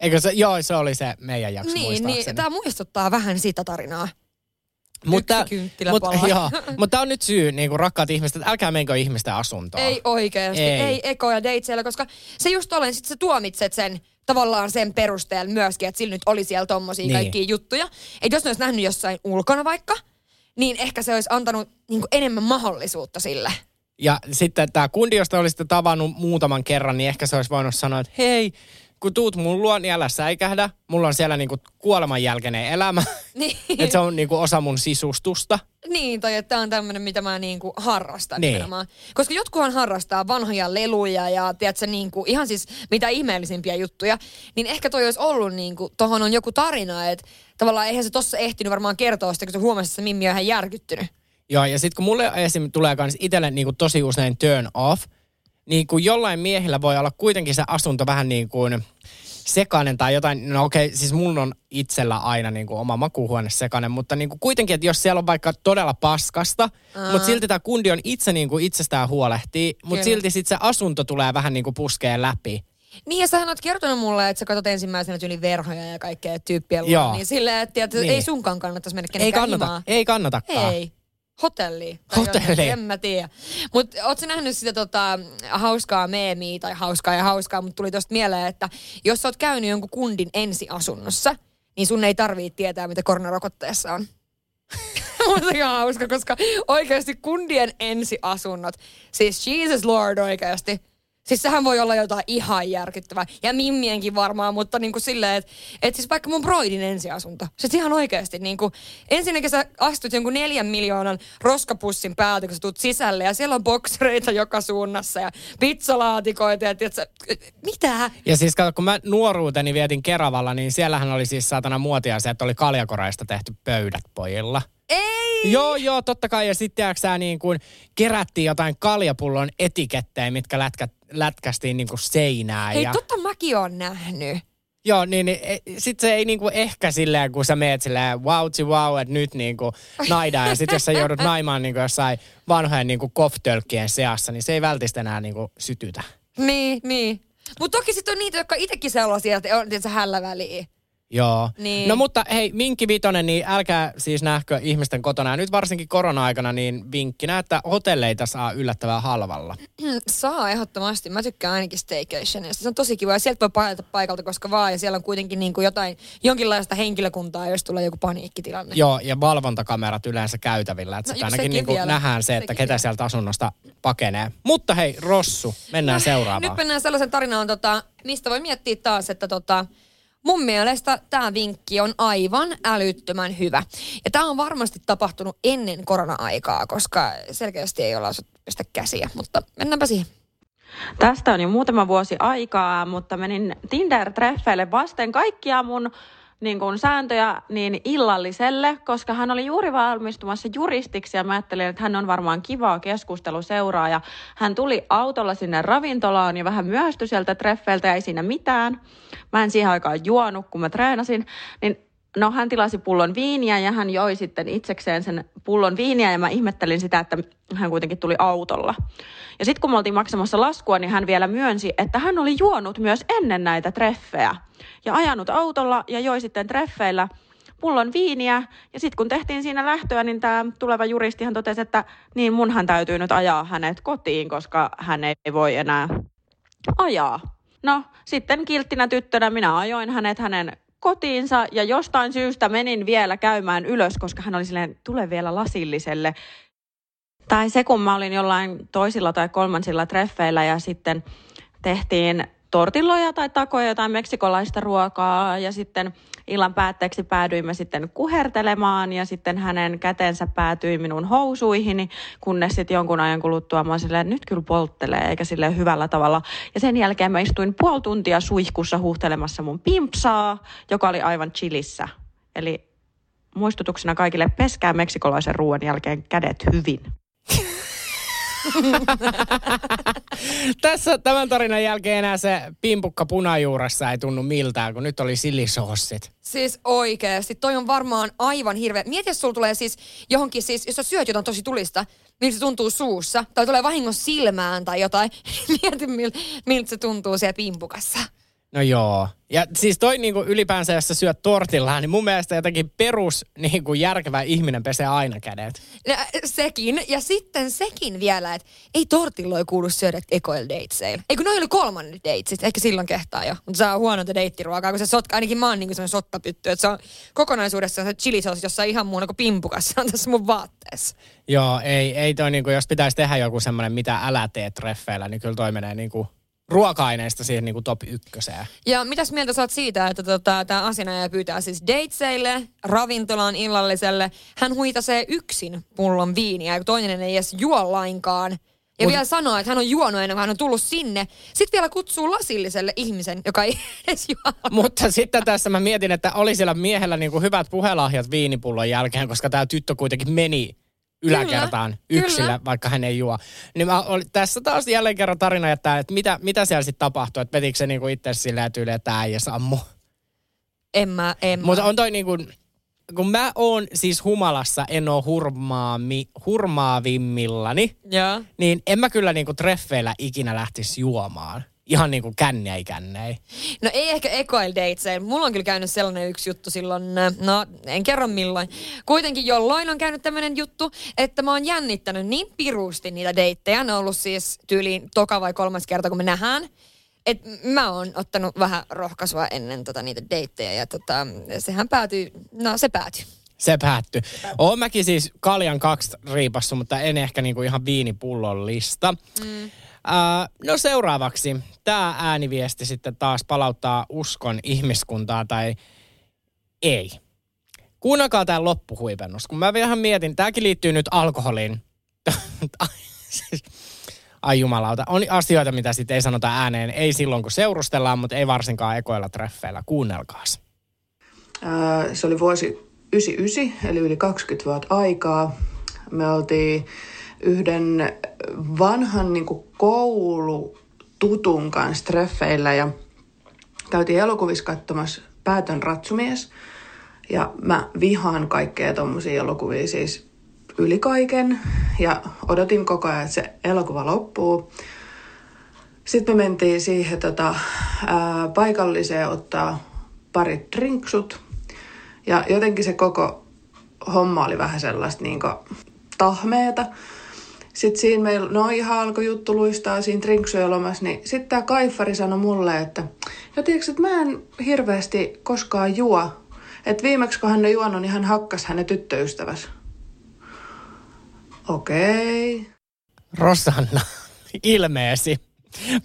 Eikö se, joo, se oli se meidän jakso Niin, niin tämä muistuttaa vähän sitä tarinaa. mutta, mutta, joo, mutta tämä on nyt syy, niin kuin rakkaat ihmiset, että älkää menkö ihmisten asuntoon. Ei oikeasti, Ei. ei, ekoja dateilla, koska se just olen, sit sä tuomitset sen tavallaan sen perusteella myöskin, että sillä nyt oli siellä tommosia Niin. kaikkia juttuja. Että jos ne olisi nähnyt jossain ulkona vaikka, niin ehkä se olisi antanut niin enemmän mahdollisuutta sille. Ja sitten tämä kundi, josta olisitte tavannut muutaman kerran, niin ehkä se olisi voinut sanoa, että hei, kun tuut mun luo, niin älä säikähdä. Mulla on siellä niinku kuoleman jälkeinen elämä. Niin, että se on niinku osa mun sisustusta. niin tai että tämä on tämmöinen, mitä mä niinku harrastan Niin. nimenomaan. Koska jotkuhan harrastaa vanhoja leluja ja tiedätkö, niinku, ihan siis mitä ihmeellisimpiä juttuja, niin ehkä toi olisi ollut, niinku, tohon on joku tarina, että tavallaan eihän se tossa ehtinyt varmaan kertoa sitä, kun se huomasi, että se Mimmi on ihan järkyttynyt. Joo, ja sitten kun mulle esim. tulee kans itselle niinku tosi usein turn off, niin kuin jollain miehillä voi olla kuitenkin se asunto vähän niin kuin sekainen tai jotain, no okei, siis mulla on itsellä aina niin kuin oma makuuhuone sekainen, mutta niin kuin kuitenkin, että jos siellä on vaikka todella paskasta, Aa. mutta silti tämä kundi on itse niin kuin itsestään huolehtii, mutta Kyllä. silti sitten se asunto tulee vähän niin kuin puskeen läpi. Niin ja sähän oot kertonut mulle, että sä katsot ensimmäisenä yli verhoja ja kaikkea tyyppiä luo, Joo. niin silleen, että, että Niin. ei sunkaan kannattaisi mennä Ei kenenkään kannata, himaan. ei kannatakaan. Ei. Hotelli. Hotelli. En mä tiedä. Mutta ootko nähnyt sitä tota, hauskaa meemiä, tai hauskaa ja hauskaa, mutta tuli tosta mieleen, että jos sä oot käynyt jonkun kundin ensiasunnossa, niin sun ei tarvii tietää, mitä koronarokotteessa on. Mutta ihan hauska, koska oikeasti kundien ensiasunnot, siis Jesus Lord oikeasti. Siis sehän voi olla jotain ihan järkyttävää. Ja Mimmienkin varmaan, mutta niin kuin silleen, että et siis vaikka mun broidin ensiasunto. Siis ihan oikeasti niin kuin, ensinnäkin sä astut jonkun neljän miljoonan roskapussin päältä, kun sä tuut sisälle ja siellä on boksereita joka suunnassa ja pizzalaatikoita ja tiedätkö, mitä? Ja siis kato, kun mä nuoruuteni vietin Keravalla, niin siellähän oli siis saatana muotia se, että oli kaljakoreista tehty pöydät pojilla. Ei! Joo, joo, totta kai. Ja sitten sä niin kuin kerättiin jotain kaljapullon etikettejä, mitkä lätkä, lätkästiin niin kuin seinään. Hei, ja, totta mäkin on nähnyt. Joo, niin, niin sitten se ei niinku ehkä silleen, kun sä meet silleen wow, wow, että nyt niinku naidaan. Ja sitten jos sä joudut naimaan niinku jossain vanhojen niinku koftölkkien seassa, niin se ei välttämättä enää niinku sytytä. Niin, niin. Mutta toki sitten on niitä, jotka itsekin sellaisia, että on tietysti hällä väliä. Joo. Niin. No mutta hei, Minkki Vitonen, niin älkää siis nähkö ihmisten kotona. Ja nyt varsinkin korona-aikana, niin vinkkinä, että hotelleita saa yllättävän halvalla. Saa ehdottomasti. Mä tykkään ainakin staycationista. Se on tosi kiva ja sieltä voi paeta paikalta koska vaan ja siellä on kuitenkin niin kuin jotain, jonkinlaista henkilökuntaa, jos tulee joku paniikkitilanne. Joo, ja valvontakamerat yleensä käytävillä. Että No, no, ainakin niin vielä. nähdään se, että Sekin ketä vielä. sieltä asunnosta pakenee. Mutta hei, Rossu, mennään seuraavaan. Nyt mennään sellaisen tarinaan, tota, mistä voi miettiä taas, että tota, mun mielestä tämä vinkki on aivan älyttömän hyvä. Ja tämä on varmasti tapahtunut ennen korona-aikaa, koska selkeästi ei olla osattu käsiä, mutta mennäänpä siihen. Tästä on jo muutama vuosi aikaa, mutta menin Tinder-treffeille vasten kaikkia mun niin kuin sääntöjä niin illalliselle, koska hän oli juuri valmistumassa juristiksi ja mä ajattelin, että hän on varmaan kivaa keskusteluseuraa ja hän tuli autolla sinne ravintolaan ja vähän myöhästyi sieltä treffeiltä ja ei siinä mitään. Mä en siihen aikaan juonut, kun mä treenasin, niin No hän tilasi pullon viiniä ja hän joi sitten itsekseen sen pullon viiniä ja mä ihmettelin sitä, että hän kuitenkin tuli autolla. Ja sitten kun me oltiin maksamassa laskua, niin hän vielä myönsi, että hän oli juonut myös ennen näitä treffejä. Ja ajanut autolla ja joi sitten treffeillä pullon viiniä. Ja sitten kun tehtiin siinä lähtöä, niin tämä tuleva juristihan totesi, että niin munhan täytyy nyt ajaa hänet kotiin, koska hän ei voi enää ajaa. No, sitten kilttinä tyttönä minä ajoin hänet hänen kotiinsa ja jostain syystä menin vielä käymään ylös, koska hän oli silleen, tule vielä lasilliselle. Tai se, kun mä olin jollain toisilla tai kolmansilla treffeillä ja sitten tehtiin tortilloja tai takoja tai meksikolaista ruokaa ja sitten illan päätteeksi päädyimme sitten kuhertelemaan ja sitten hänen kätensä päätyi minun housuihini, kunnes sitten jonkun ajan kuluttua mä silleen, nyt kyllä polttelee eikä sille hyvällä tavalla. Ja sen jälkeen mä istuin puoli tuntia suihkussa huuhtelemassa mun pimpsaa, joka oli aivan chilissä. Eli muistutuksena kaikille peskää meksikolaisen ruoan jälkeen kädet hyvin. Tässä tämän tarinan jälkeen enää se pimpukka punajuuressa ei tunnu miltään, kun nyt oli sillisoossit. Siis oikeesti, toi on varmaan aivan hirveä. Mieti, jos sulla tulee siis johonkin, siis, jos sä syöt jotain tosi tulista, miltä se tuntuu suussa, tai tulee vahingossa silmään tai jotain. Mieti, miltä se tuntuu siellä pimpukassa. No joo. Ja siis toi niinku ylipäänsä, jos sä syöt tortillaan, niin mun mielestä jotenkin perus niinku järkevä ihminen pesee aina kädet. Ja, sekin. Ja sitten sekin vielä, että ei tortilloi kuulu syödä ekoil dateseilla. Eikö noi oli kolmannet datesit? Ehkä silloin kehtaa jo. Mutta se on huonointa deittiruokaa, kun se sotka, ainakin mä oon niinku semmoinen sottapytty. Että se on kokonaisuudessaan se chilisos jossain ihan muuna kuin pimpukassa on tässä mun vaatteessa. Joo, ei, ei toi niinku, jos pitäisi tehdä joku semmoinen, mitä älä tee treffeillä, niin kyllä toi menee niinku ruoka-aineista siihen niinku top ykköseen. Ja mitäs mieltä saat siitä, että tota, tämä asianajaja pyytää siis dateseille, ravintolaan, illalliselle. Hän huitasee yksin pullon viiniä, kun toinen ei edes juo lainkaan. Ja Mut- vielä sanoo, että hän on juonut ennen kuin hän on tullut sinne. Sitten vielä kutsuu lasilliselle ihmisen, joka ei edes juo. Mutta sitten tässä mä mietin, että oli siellä miehellä niinku hyvät puhelahjat viinipullon jälkeen, koska tämä tyttö kuitenkin meni yläkertaan Kyllä, yksillä, kyllä. vaikka hän ei juo. Niin mä olin, tässä taas jälleen kerran tarina, että, että mitä, mitä siellä sitten tapahtui, että vetikö se niinku itse silleen tyyliin, että äijä sammu. En mä, en. Mutta on toi niinku, kun mä oon siis humalassa, en oo hurmaami, hurmaavimmillani, Joo. niin en mä kyllä niinku treffeillä ikinä lähtisi juomaan. Ihan niinku kännei kännei. No ei ehkä ekoil dateseilla. Mulla on kyllä käynyt sellainen yksi juttu silloin, äh, no en kerro milloin. Kuitenkin jolloin on käynyt tämmöinen juttu, että mä oon jännittänyt niin pirusti niitä deittejä. Ne on ollut siis tyyliin toka vai kolmas kerta, kun me nähdään. Et mä oon ottanut vähän rohkaisua ennen tota, niitä deittejä ja tota, sehän päätyy, no se päätyy. Se päättyi. Oon mäkin siis kaljan kaksi riipassu, mutta en ehkä niinku ihan viinipullollista. Mm. Uh, no seuraavaksi. Tämä ääniviesti sitten taas palauttaa uskon ihmiskuntaa tai ei. Kuunnelkaa tämä loppuhuipennus. Kun mä vähän mietin, tämäkin liittyy nyt alkoholiin. Ai jumalauta. On asioita, mitä sitten ei sanota ääneen. Ei silloin, kun seurustellaan, mutta ei varsinkaan ekoilla treffeillä. Kuunnelkaas. Ää, Se oli vuosi 99, eli yli 20 vuotta aikaa. Me oltiin yhden vanhan niin koulututun kanssa treffeillä ja käytiin elokuvissa katsomassa Päätön ratsumies. Ja mä vihaan kaikkea tommosia elokuvia siis yli kaiken. Ja odotin koko ajan, että se elokuva loppuu. Sitten me mentiin siihen tota, ää, paikalliseen ottaa parit drinksut. Ja jotenkin se koko homma oli vähän sellaista niin tahmeeta. Sitten siinä meillä, no ihan alkoi juttu luistaa siinä drinksujen lomassa, niin sitten tämä kaifari sanoi mulle, että ja tiedätkö, että mä en hirveästi koskaan juo. Että viimeksi kun hän on juonut, niin hän hakkas hänen tyttöystävänsä. Okei. Okay. Rosanna, ilmeesi.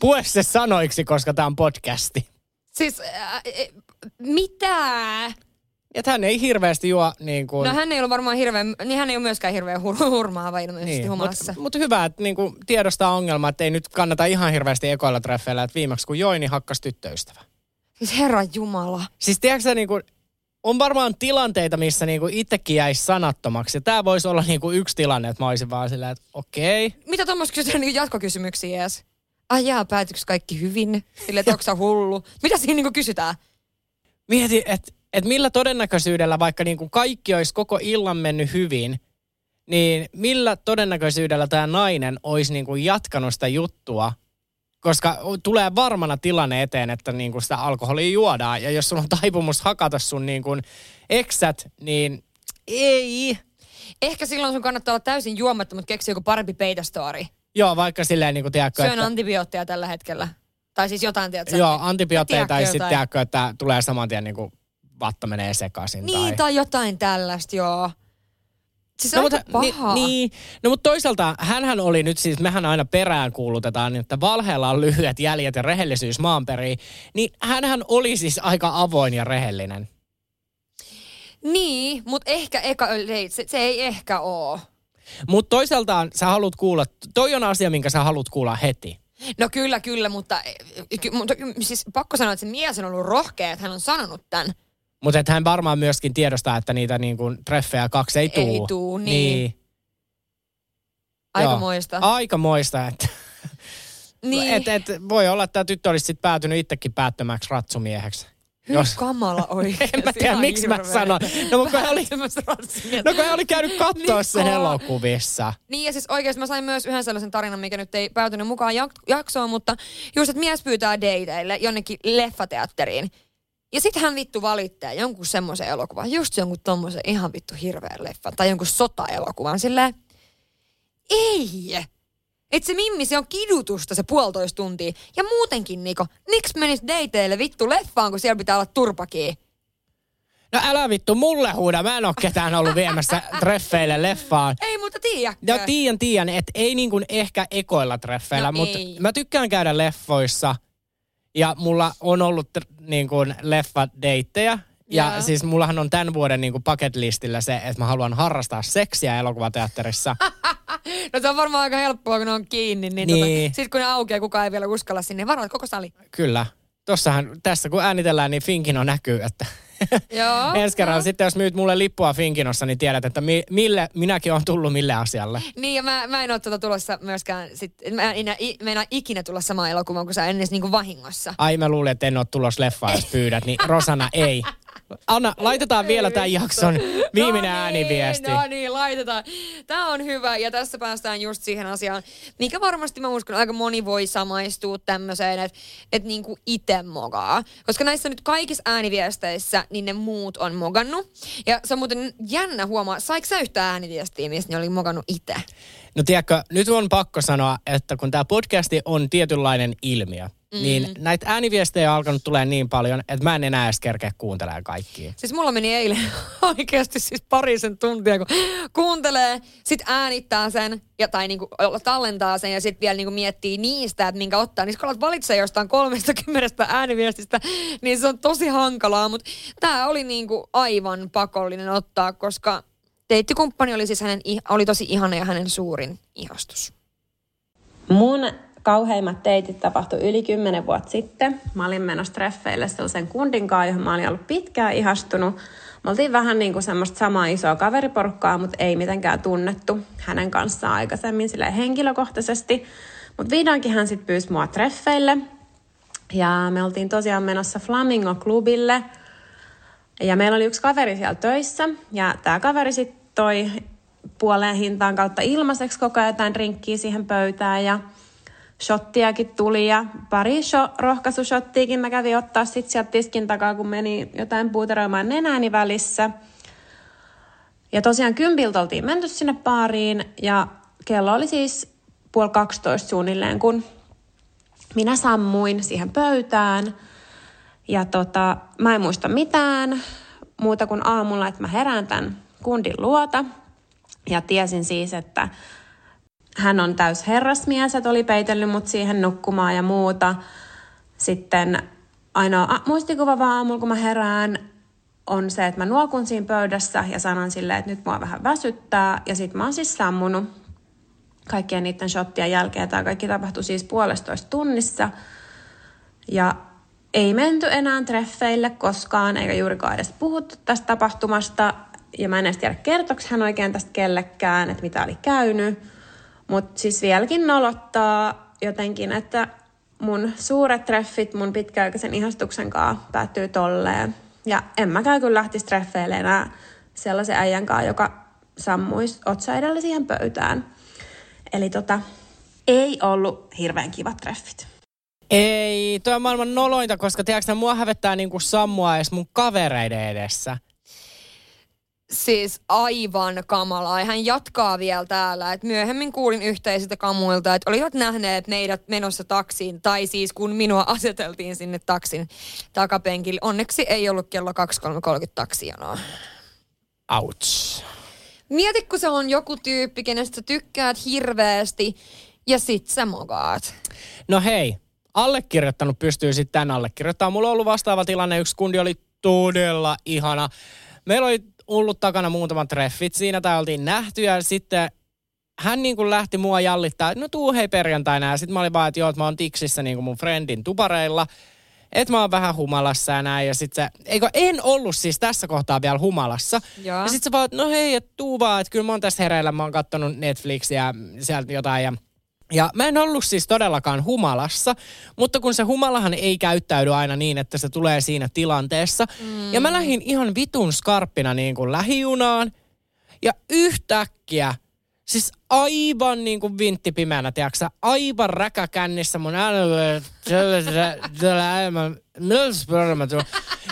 Pue se sanoiksi, koska tämä on podcasti. Siis, äh, e, mitä? Että hän ei hirveästi juo niin kuin... No hän ei ollut varmaan hirveän, niin hän ei ole myöskään hirveän hur- hurmaava ilmeisesti niin, humalassa. Mutta mut hyvä, että niin kuin tiedostaa ongelma, että ei nyt kannata ihan hirveästi ekoilla treffeillä, että viimeksi kun joi, niin hakkas tyttöystävä. Siis herra jumala. Siis tiedätkö sä, niin kuin, on varmaan tilanteita, missä niin kuin itsekin jäisi sanattomaksi. Ja tämä voisi olla niin kuin yksi tilanne, että mä olisin vaan silleen, että okei. Okay. Mitä tuommoista kysytään niin jatkokysymyksiä edes? Ai jaa, päätyykö kaikki hyvin? Silleen, että onko hullu? Mitä siinä niinku kysytään? Mieti, että et millä todennäköisyydellä, vaikka niin kuin kaikki olisi koko illan mennyt hyvin, niin millä todennäköisyydellä tämä nainen olisi niin kuin jatkanut sitä juttua, koska tulee varmana tilanne eteen, että niin kuin sitä alkoholia juodaan. Ja jos sulla on taipumus hakata sun niin kuin eksät, niin ei. Ehkä silloin sun kannattaa olla täysin juomatta, mutta keksiä joku parempi peitastori. Joo, vaikka silleen niin kuin tiedätkö, Syön että... antibiootteja tällä hetkellä. Tai siis jotain, tiedätkö? Joo, antibiootteja tai sitten tiedätkö, että tulee saman tien niin kuin vatta menee sekaisin. Niin, tai... tai jotain tällaista, joo. Siis no, mutta, pahaa. Ni, niin, no mutta toisaalta hänhän oli nyt siis, mehän aina perään kuulutetaan, että valheella on lyhyet jäljet ja rehellisyys maanperiin. Niin hänhän oli siis aika avoin ja rehellinen. Niin, mutta ehkä eka date, se, se ei ehkä oo. Mutta toisaalta sä haluat kuulla, toi on asia, minkä sä haluat kuulla heti. No kyllä, kyllä, mutta, ky, mutta siis pakko sanoa, että se mies on ollut rohkea, että hän on sanonut tämän. Mutta että hän varmaan myöskin tiedostaa, että niitä niin kuin treffejä kaksi ei tuu. Ei tuu, niin. Aikamoista. Joo. Aikamoista, että Niin. et, et, voi olla, että tämä tyttö olisi sit päätynyt itsekin päättömäksi ratsumieheksi. Jos... kamala oikein. en mä tiedä, miksi mä sanon. No, kun hän oli, no kun hän oli käynyt katsoa Niin sen elokuvissa. Niin ja siis oikeasti mä sain myös yhden sellaisen tarinan, mikä nyt ei päätynyt mukaan jak- jaksoon, mutta just, että mies pyytää dateille jonnekin leffateatteriin. Ja sitten hän vittu valittaa jonkun semmoisen elokuvan, just jonkun tommosen ihan vittu hirveän leffan tai jonkun sota-elokuvan. Silleen, ei! Et se mimmi, se on kidutusta se puolitoista tuntia. Ja muutenkin, Niko, miksi menis dateille vittu leffaan, kun siellä pitää olla turpakia? No älä vittu mulle huuda, mä en oo ketään ollut viemässä treffeille leffaan. Ei, mutta tiedäkö? Ja tiedän, tiedän, että ei niin kuin ehkä ekoilla treffeillä, No mutta mä tykkään käydä leffoissa. Ja mulla on ollut niin kuin leffadeitteja. Ja Joo. siis mullahan on tämän vuoden niin kuin bucket listillä se, että mä haluan harrastaa seksiä elokuvateatterissa. No se on varmaan aika helppoa, kun ne on kiinni. Niin, Niin. Tota, sitten kun ne aukeaa, kukaan ei vielä uskalla sinne. Varoit koko sali. Kyllä. Tossahan, tässä kun äänitellään, niin Finkino näkyy, että Joo. ensi kerralla sitten jos myyt mulle lippua Finkinossa, niin tiedät, että mi- mille, minäkin on tullut mille asialle. Niin, ja mä, mä en ole tuota tulossa myöskään, sit, mä en enää, i, mä en enää ikinä tulla samaan elokuvaan kuin sä edes niinku vahingossa. Ai mä luulin, että en ole tulos leffaan, jos pyydät, niin Rosana ei. Anna, laitetaan vielä tämän jakson viimeinen no ääniviesti. Niin, no niin, laitetaan. Tämä on hyvä ja tässä päästään just siihen asiaan, mikä varmasti mä uskon aika moni voi samaistua tämmöiseen, että et niinku ite mogaa. Koska näissä nyt kaikissa ääniviesteissä niin ne muut on mogannut. Ja se on muuten jännä huomaa, saiko sä yhtään ääniviestiä, mistä ne oli mogannut itse? No tiedätkö, nyt on pakko sanoa, että kun tämä podcasti on tietynlainen ilmiö, mm. niin näitä ääniviestejä on alkanut tulee niin paljon, että mä en enää edes kerkeä kuuntelemaan kaikkia. Siis mulla meni eilen oikeasti siis parisen tuntia, kun kuuntelee, sit äänittää sen, ja, tai niinku tallentaa sen, ja sitten vielä niinku miettii niistä, että minkä ottaa. Niin kun alat valitsee jostain 30 ääniviestistä, niin se on tosi hankalaa, mutta tämä oli niinku aivan pakollinen ottaa, koska deittikumppani oli siis hänen, oli tosi ihana ja hänen suurin ihastus. Mun kauheimmat teitit tapahtui yli 10 vuotta sitten. Mä olin menossa treffeille sellaisen kundin kanssa, johon mä olin ollut pitkään ihastunut. Me oltiin vähän niin kuin semmoista samaa isoa kaveriporukkaa, mutta ei mitenkään tunnettu hänen kanssaan aikaisemmin silleen henkilökohtaisesti. Mutta vihdoinkin hän sitten pyysi mua treffeille. Ja me oltiin tosiaan menossa Flamingo-klubille. Ja meillä oli yksi kaveri siellä töissä. Ja tämä kaveri sitten toi puoleen hintaan kautta ilmaiseksi koko ajan rinkkiä siihen pöytään. Ja shottiakin tuli ja pari sho- rohkaisushottiakin mä kävin ottaa sit sieltä tiskin takaa, kun meni jotain puuteroimaan nenääni välissä. Ja tosiaan kympiltä oltiin menty sinne baariin ja kello oli siis puoli 12 suunnilleen, kun minä sammuin siihen pöytään. Ja tota, mä en muista mitään muuta kuin aamulla, että mä herään tämän kundin luota. Ja tiesin siis, että hän on täys herrasmies, että oli peitellyt mut siihen nukkumaan ja muuta. Sitten ainoa a- muistikuva vaan aamulla, kun mä herään, on se, että mä nuokun siinä pöydässä ja sanon silleen, että nyt mua vähän väsyttää. Ja sitten mä oon siis sammunut kaikkien niiden shottien jälkeen. Tämä kaikki tapahtui siis puolestoista tunnissa. Ja ei menty enää treffeille koskaan, eikä juurikaan edes puhuttu tästä tapahtumasta. Ja mä en edes tiedä, hän oikein tästä kellekään, että mitä oli käynyt. Mutta siis vieläkin nolottaa jotenkin, että mun suuret treffit mun pitkäaikaisen ihastuksen kanssa päättyy tolleen. Ja en mäkään kyllä lähtisi treffeille enää sellaisen äijän kanssa, joka sammuisi otsa edellä siihen pöytään. Eli tota, ei ollut hirveän kivat treffit. Ei, toi on maailman nolointa, koska tiedätkö, mua hävettää niinku sammua edes mun kavereiden edessä. Siis aivan kamalaa. Ja hän jatkaa vielä täällä, että myöhemmin kuulin yhteisiltä kamuilta, että olivat nähneet meidät menossa taksiin, tai siis kun minua aseteltiin sinne taksin takapenkille. Onneksi ei ollut kello 23.30 taksijonoa. Ouch. Mieti, kun se on joku tyyppi, kenestä tykkäät hirveästi ja sit sä mokaat. No hei, allekirjoittanut pystyy sitten tämän allekirjoittamaan. Mulla on ollut vastaava tilanne, yksi kundi oli todella ihana. Meillä oli ollut takana muutamat treffit siinä, tai oltiin nähty ja sitten hän niin kuin lähti mua jallittaa, no tuu hei perjantaina. Ja sitten mä olin vaan, että joo, että mä oon tiksissä niin kuin mun friendin tupareilla. Että mä oon vähän humalassa ja näin. Ja sit se, eikö, en ollut siis tässä kohtaa vielä humalassa. Joo. Ja sit se vaan, että no hei, et tuu vaan, että kyllä mä oon tässä hereillä, mä oon kattonut Netflixiä sieltä jotain ja ja mä en ollut siis todellakaan humalassa, mutta kun se humalahan ei käyttäydy aina niin, että se tulee siinä tilanteessa. Mm. Ja mä lähdin ihan vitun skarppina niin kuin lähijunaan. Ja yhtäkkiä, siis aivan niin kuin vinttipimeänä, tiedätkö aivan räkäkännissä mun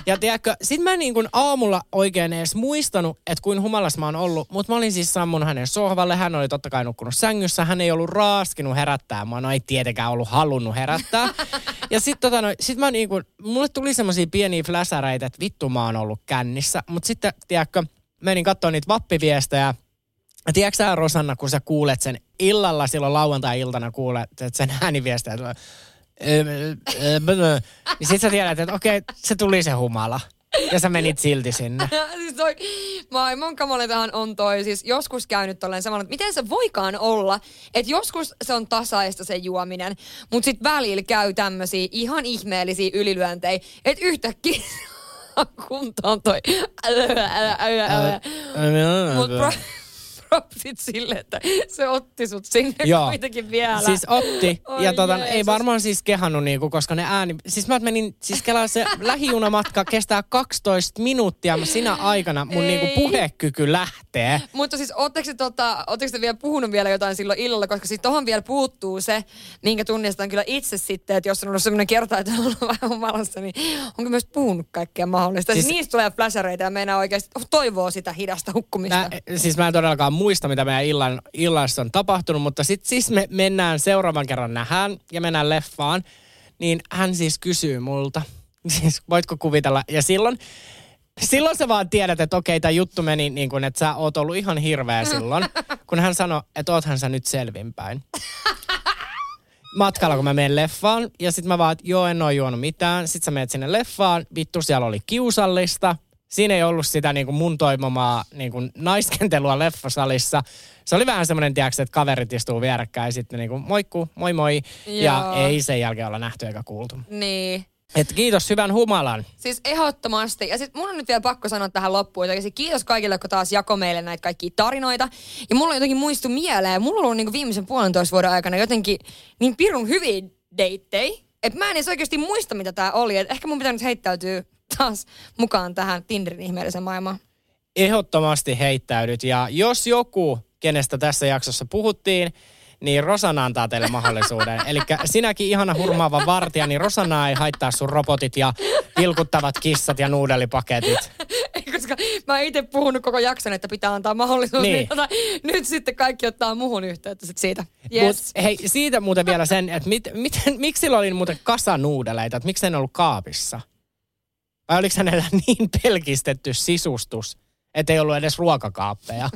ja tiedätkö, sit mä niin kuin aamulla oikein edes muistanut, että kuin humalas mä oon ollut, mutta mä olin siis sammun hänen sohvalle, hän oli totta kai nukkunut sängyssä, hän ei ollut raaskinut herättää. No ei tietenkään ollut halunnut herättää. ja sit, tota, no, sit mä niin kuin, mulle tuli semmosia pieniä fläsäreitä, että vittu mä oon ollut kännissä, mutta sitten, tiedätkö, menin katsoa niitä vappiviestejä, Tiedätkö sä, Rosanna, kun sä kuulet sen illalla silloin lauantai-iltana kuulet että sen ääniviestiä, että niin sit sä tiedät, että okei, se tuli se humala. Ja sä menit silti sinne. siis toi, maailman kamalintahan on toi, siis joskus käynyt tolleen samalla, että miten se voikaan olla, että joskus se on tasaista se juominen, mutta sit välillä käy tämmöisiä ihan ihmeellisiä ylilyöntejä, että yhtäkkiä kuntoon toi. Mut pro, propsit sille, että se otti sut sinne Joo. kuitenkin vielä. Siis otti. Oi ja tota, ei varmaan siis kehannut niinku, koska ne ääni... Siis mä menin, siis kelaa se lähijunamatka kestää 12 minuuttia. Mä Sinä aikana mun Ei. niinku puhekyky lähtee. Mutta siis ootteko te, tota, ootteko te vielä puhunut vielä jotain silloin illalla, koska siis tohon vielä puuttuu se, minkä tunnistan kyllä itse sitten, että jos on ollut semmoinen kerta, että on ollut vähän humalassa, niin onko myös puhunut kaikkea mahdollista. Siis, Siis- siis niistä tulee fläsäreitä ja meinaa oikeasti toivoo sitä hidasta hukkumista. Mä, siis mä en todellakaan muista, mitä meidän illan, illassa on tapahtunut, mutta sitten siis me mennään seuraavan kerran nähdään ja mennään leffaan, niin hän siis kysyy multa, siis voitko kuvitella, ja silloin, silloin sä vaan tiedät, että okei, tämä juttu meni niin kuin, että sä oot ollut ihan hirveä silloin, kun hän sanoi, että oothan sä nyt selvinpäin. Matkalla, kun mä menen leffaan, ja sitten mä vaan, että joo, en oo juonut mitään. Sitten sä menet sinne leffaan, vittu siellä oli kiusallista. Siinä ei ollut sitä niin kuin mun toivomaa niin kuin naiskentelua leffasalissa. Se oli vähän semmoinen, tiedätkö, että kaverit istuu vierekkäin ja sitten niin kuin moikku, moi moi. Ja Joo. ei sen jälkeen olla nähty eikä kuultu. Niin. Et kiitos hyvän humalan. Siis ehdottomasti. Ja sitten mun on nyt vielä pakko sanoa tähän loppuun, että oikeasti kiitos kaikille, jotka taas jako meille näitä kaikkia tarinoita. Ja mulla on jotenkin muistu mieleen, mulla on ollut niinku viimeisen puolentoista vuoden aikana jotenkin niin pirun hyviä deittejä, että mä en edes oikeasti muista, mitä tää oli. Et ehkä mun pitää nyt heittäytyä taas mukaan tähän Tinderin ihmeelliseen maailmaan. Ehdottomasti heittäydyt. Ja jos joku, kenestä tässä jaksossa puhuttiin, niin Rosanna antaa teille mahdollisuuden. Eli sinäkin ihana hurmaava vartija, niin Rosanna ei haittaa sun robotit ja vilkuttavat kissat ja nuudelipaketit. Ei, koska mä oon itse puhunut koko jakson, että pitää antaa mahdollisuus. Niin. Niin. Tota, nyt sitten kaikki ottaa muhun yhteyttä sit siitä. Yes. Mut hei, siitä muuten vielä sen, että mit, miten, miksi sillä oli muuten kasa nuudeleita, että miksi ne ollut kaapissa? Vai oliko hänellä niin pelkistetty sisustus, että ei ollut edes ruokakaappeja?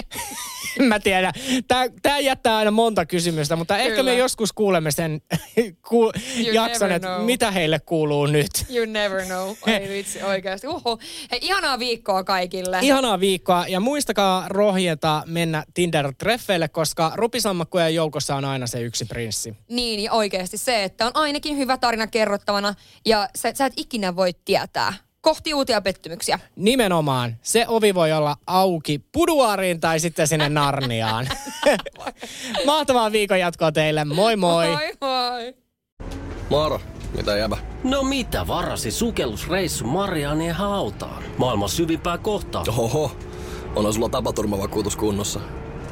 en mä tiedä. Tää, tää jättää aina monta kysymystä, mutta Kyllä. ehkä me joskus kuulemme sen ku, You jakson, että mitä heille kuuluu nyt. You never know. Ei vitsi oikeasti. Uhu. Hei, ihanaa viikkoa kaikille. Ihanaa viikkoa ja muistakaa rohjeta mennä Tinder-treffeille, koska rupisammakkojen joukossa on aina se yksi prinssi. Niin, ja oikeasti se, että on ainakin hyvä tarina kerrottavana ja sä, sä et ikinä voi tietää. Kohti uutia pettymyksiä. Nimenomaan. Se ovi voi olla auki puduariin tai sitten sinne Narniaan. Mahtavaa viikon jatkoa teille. Moi moi. Moi moi. Moro, mitä jäbä? No mitä varasi sukellusreissu Marianien hautaan? Maailman syvimpää kohtaa. Oho, on sulla tapaturmavakuutus kunnossa.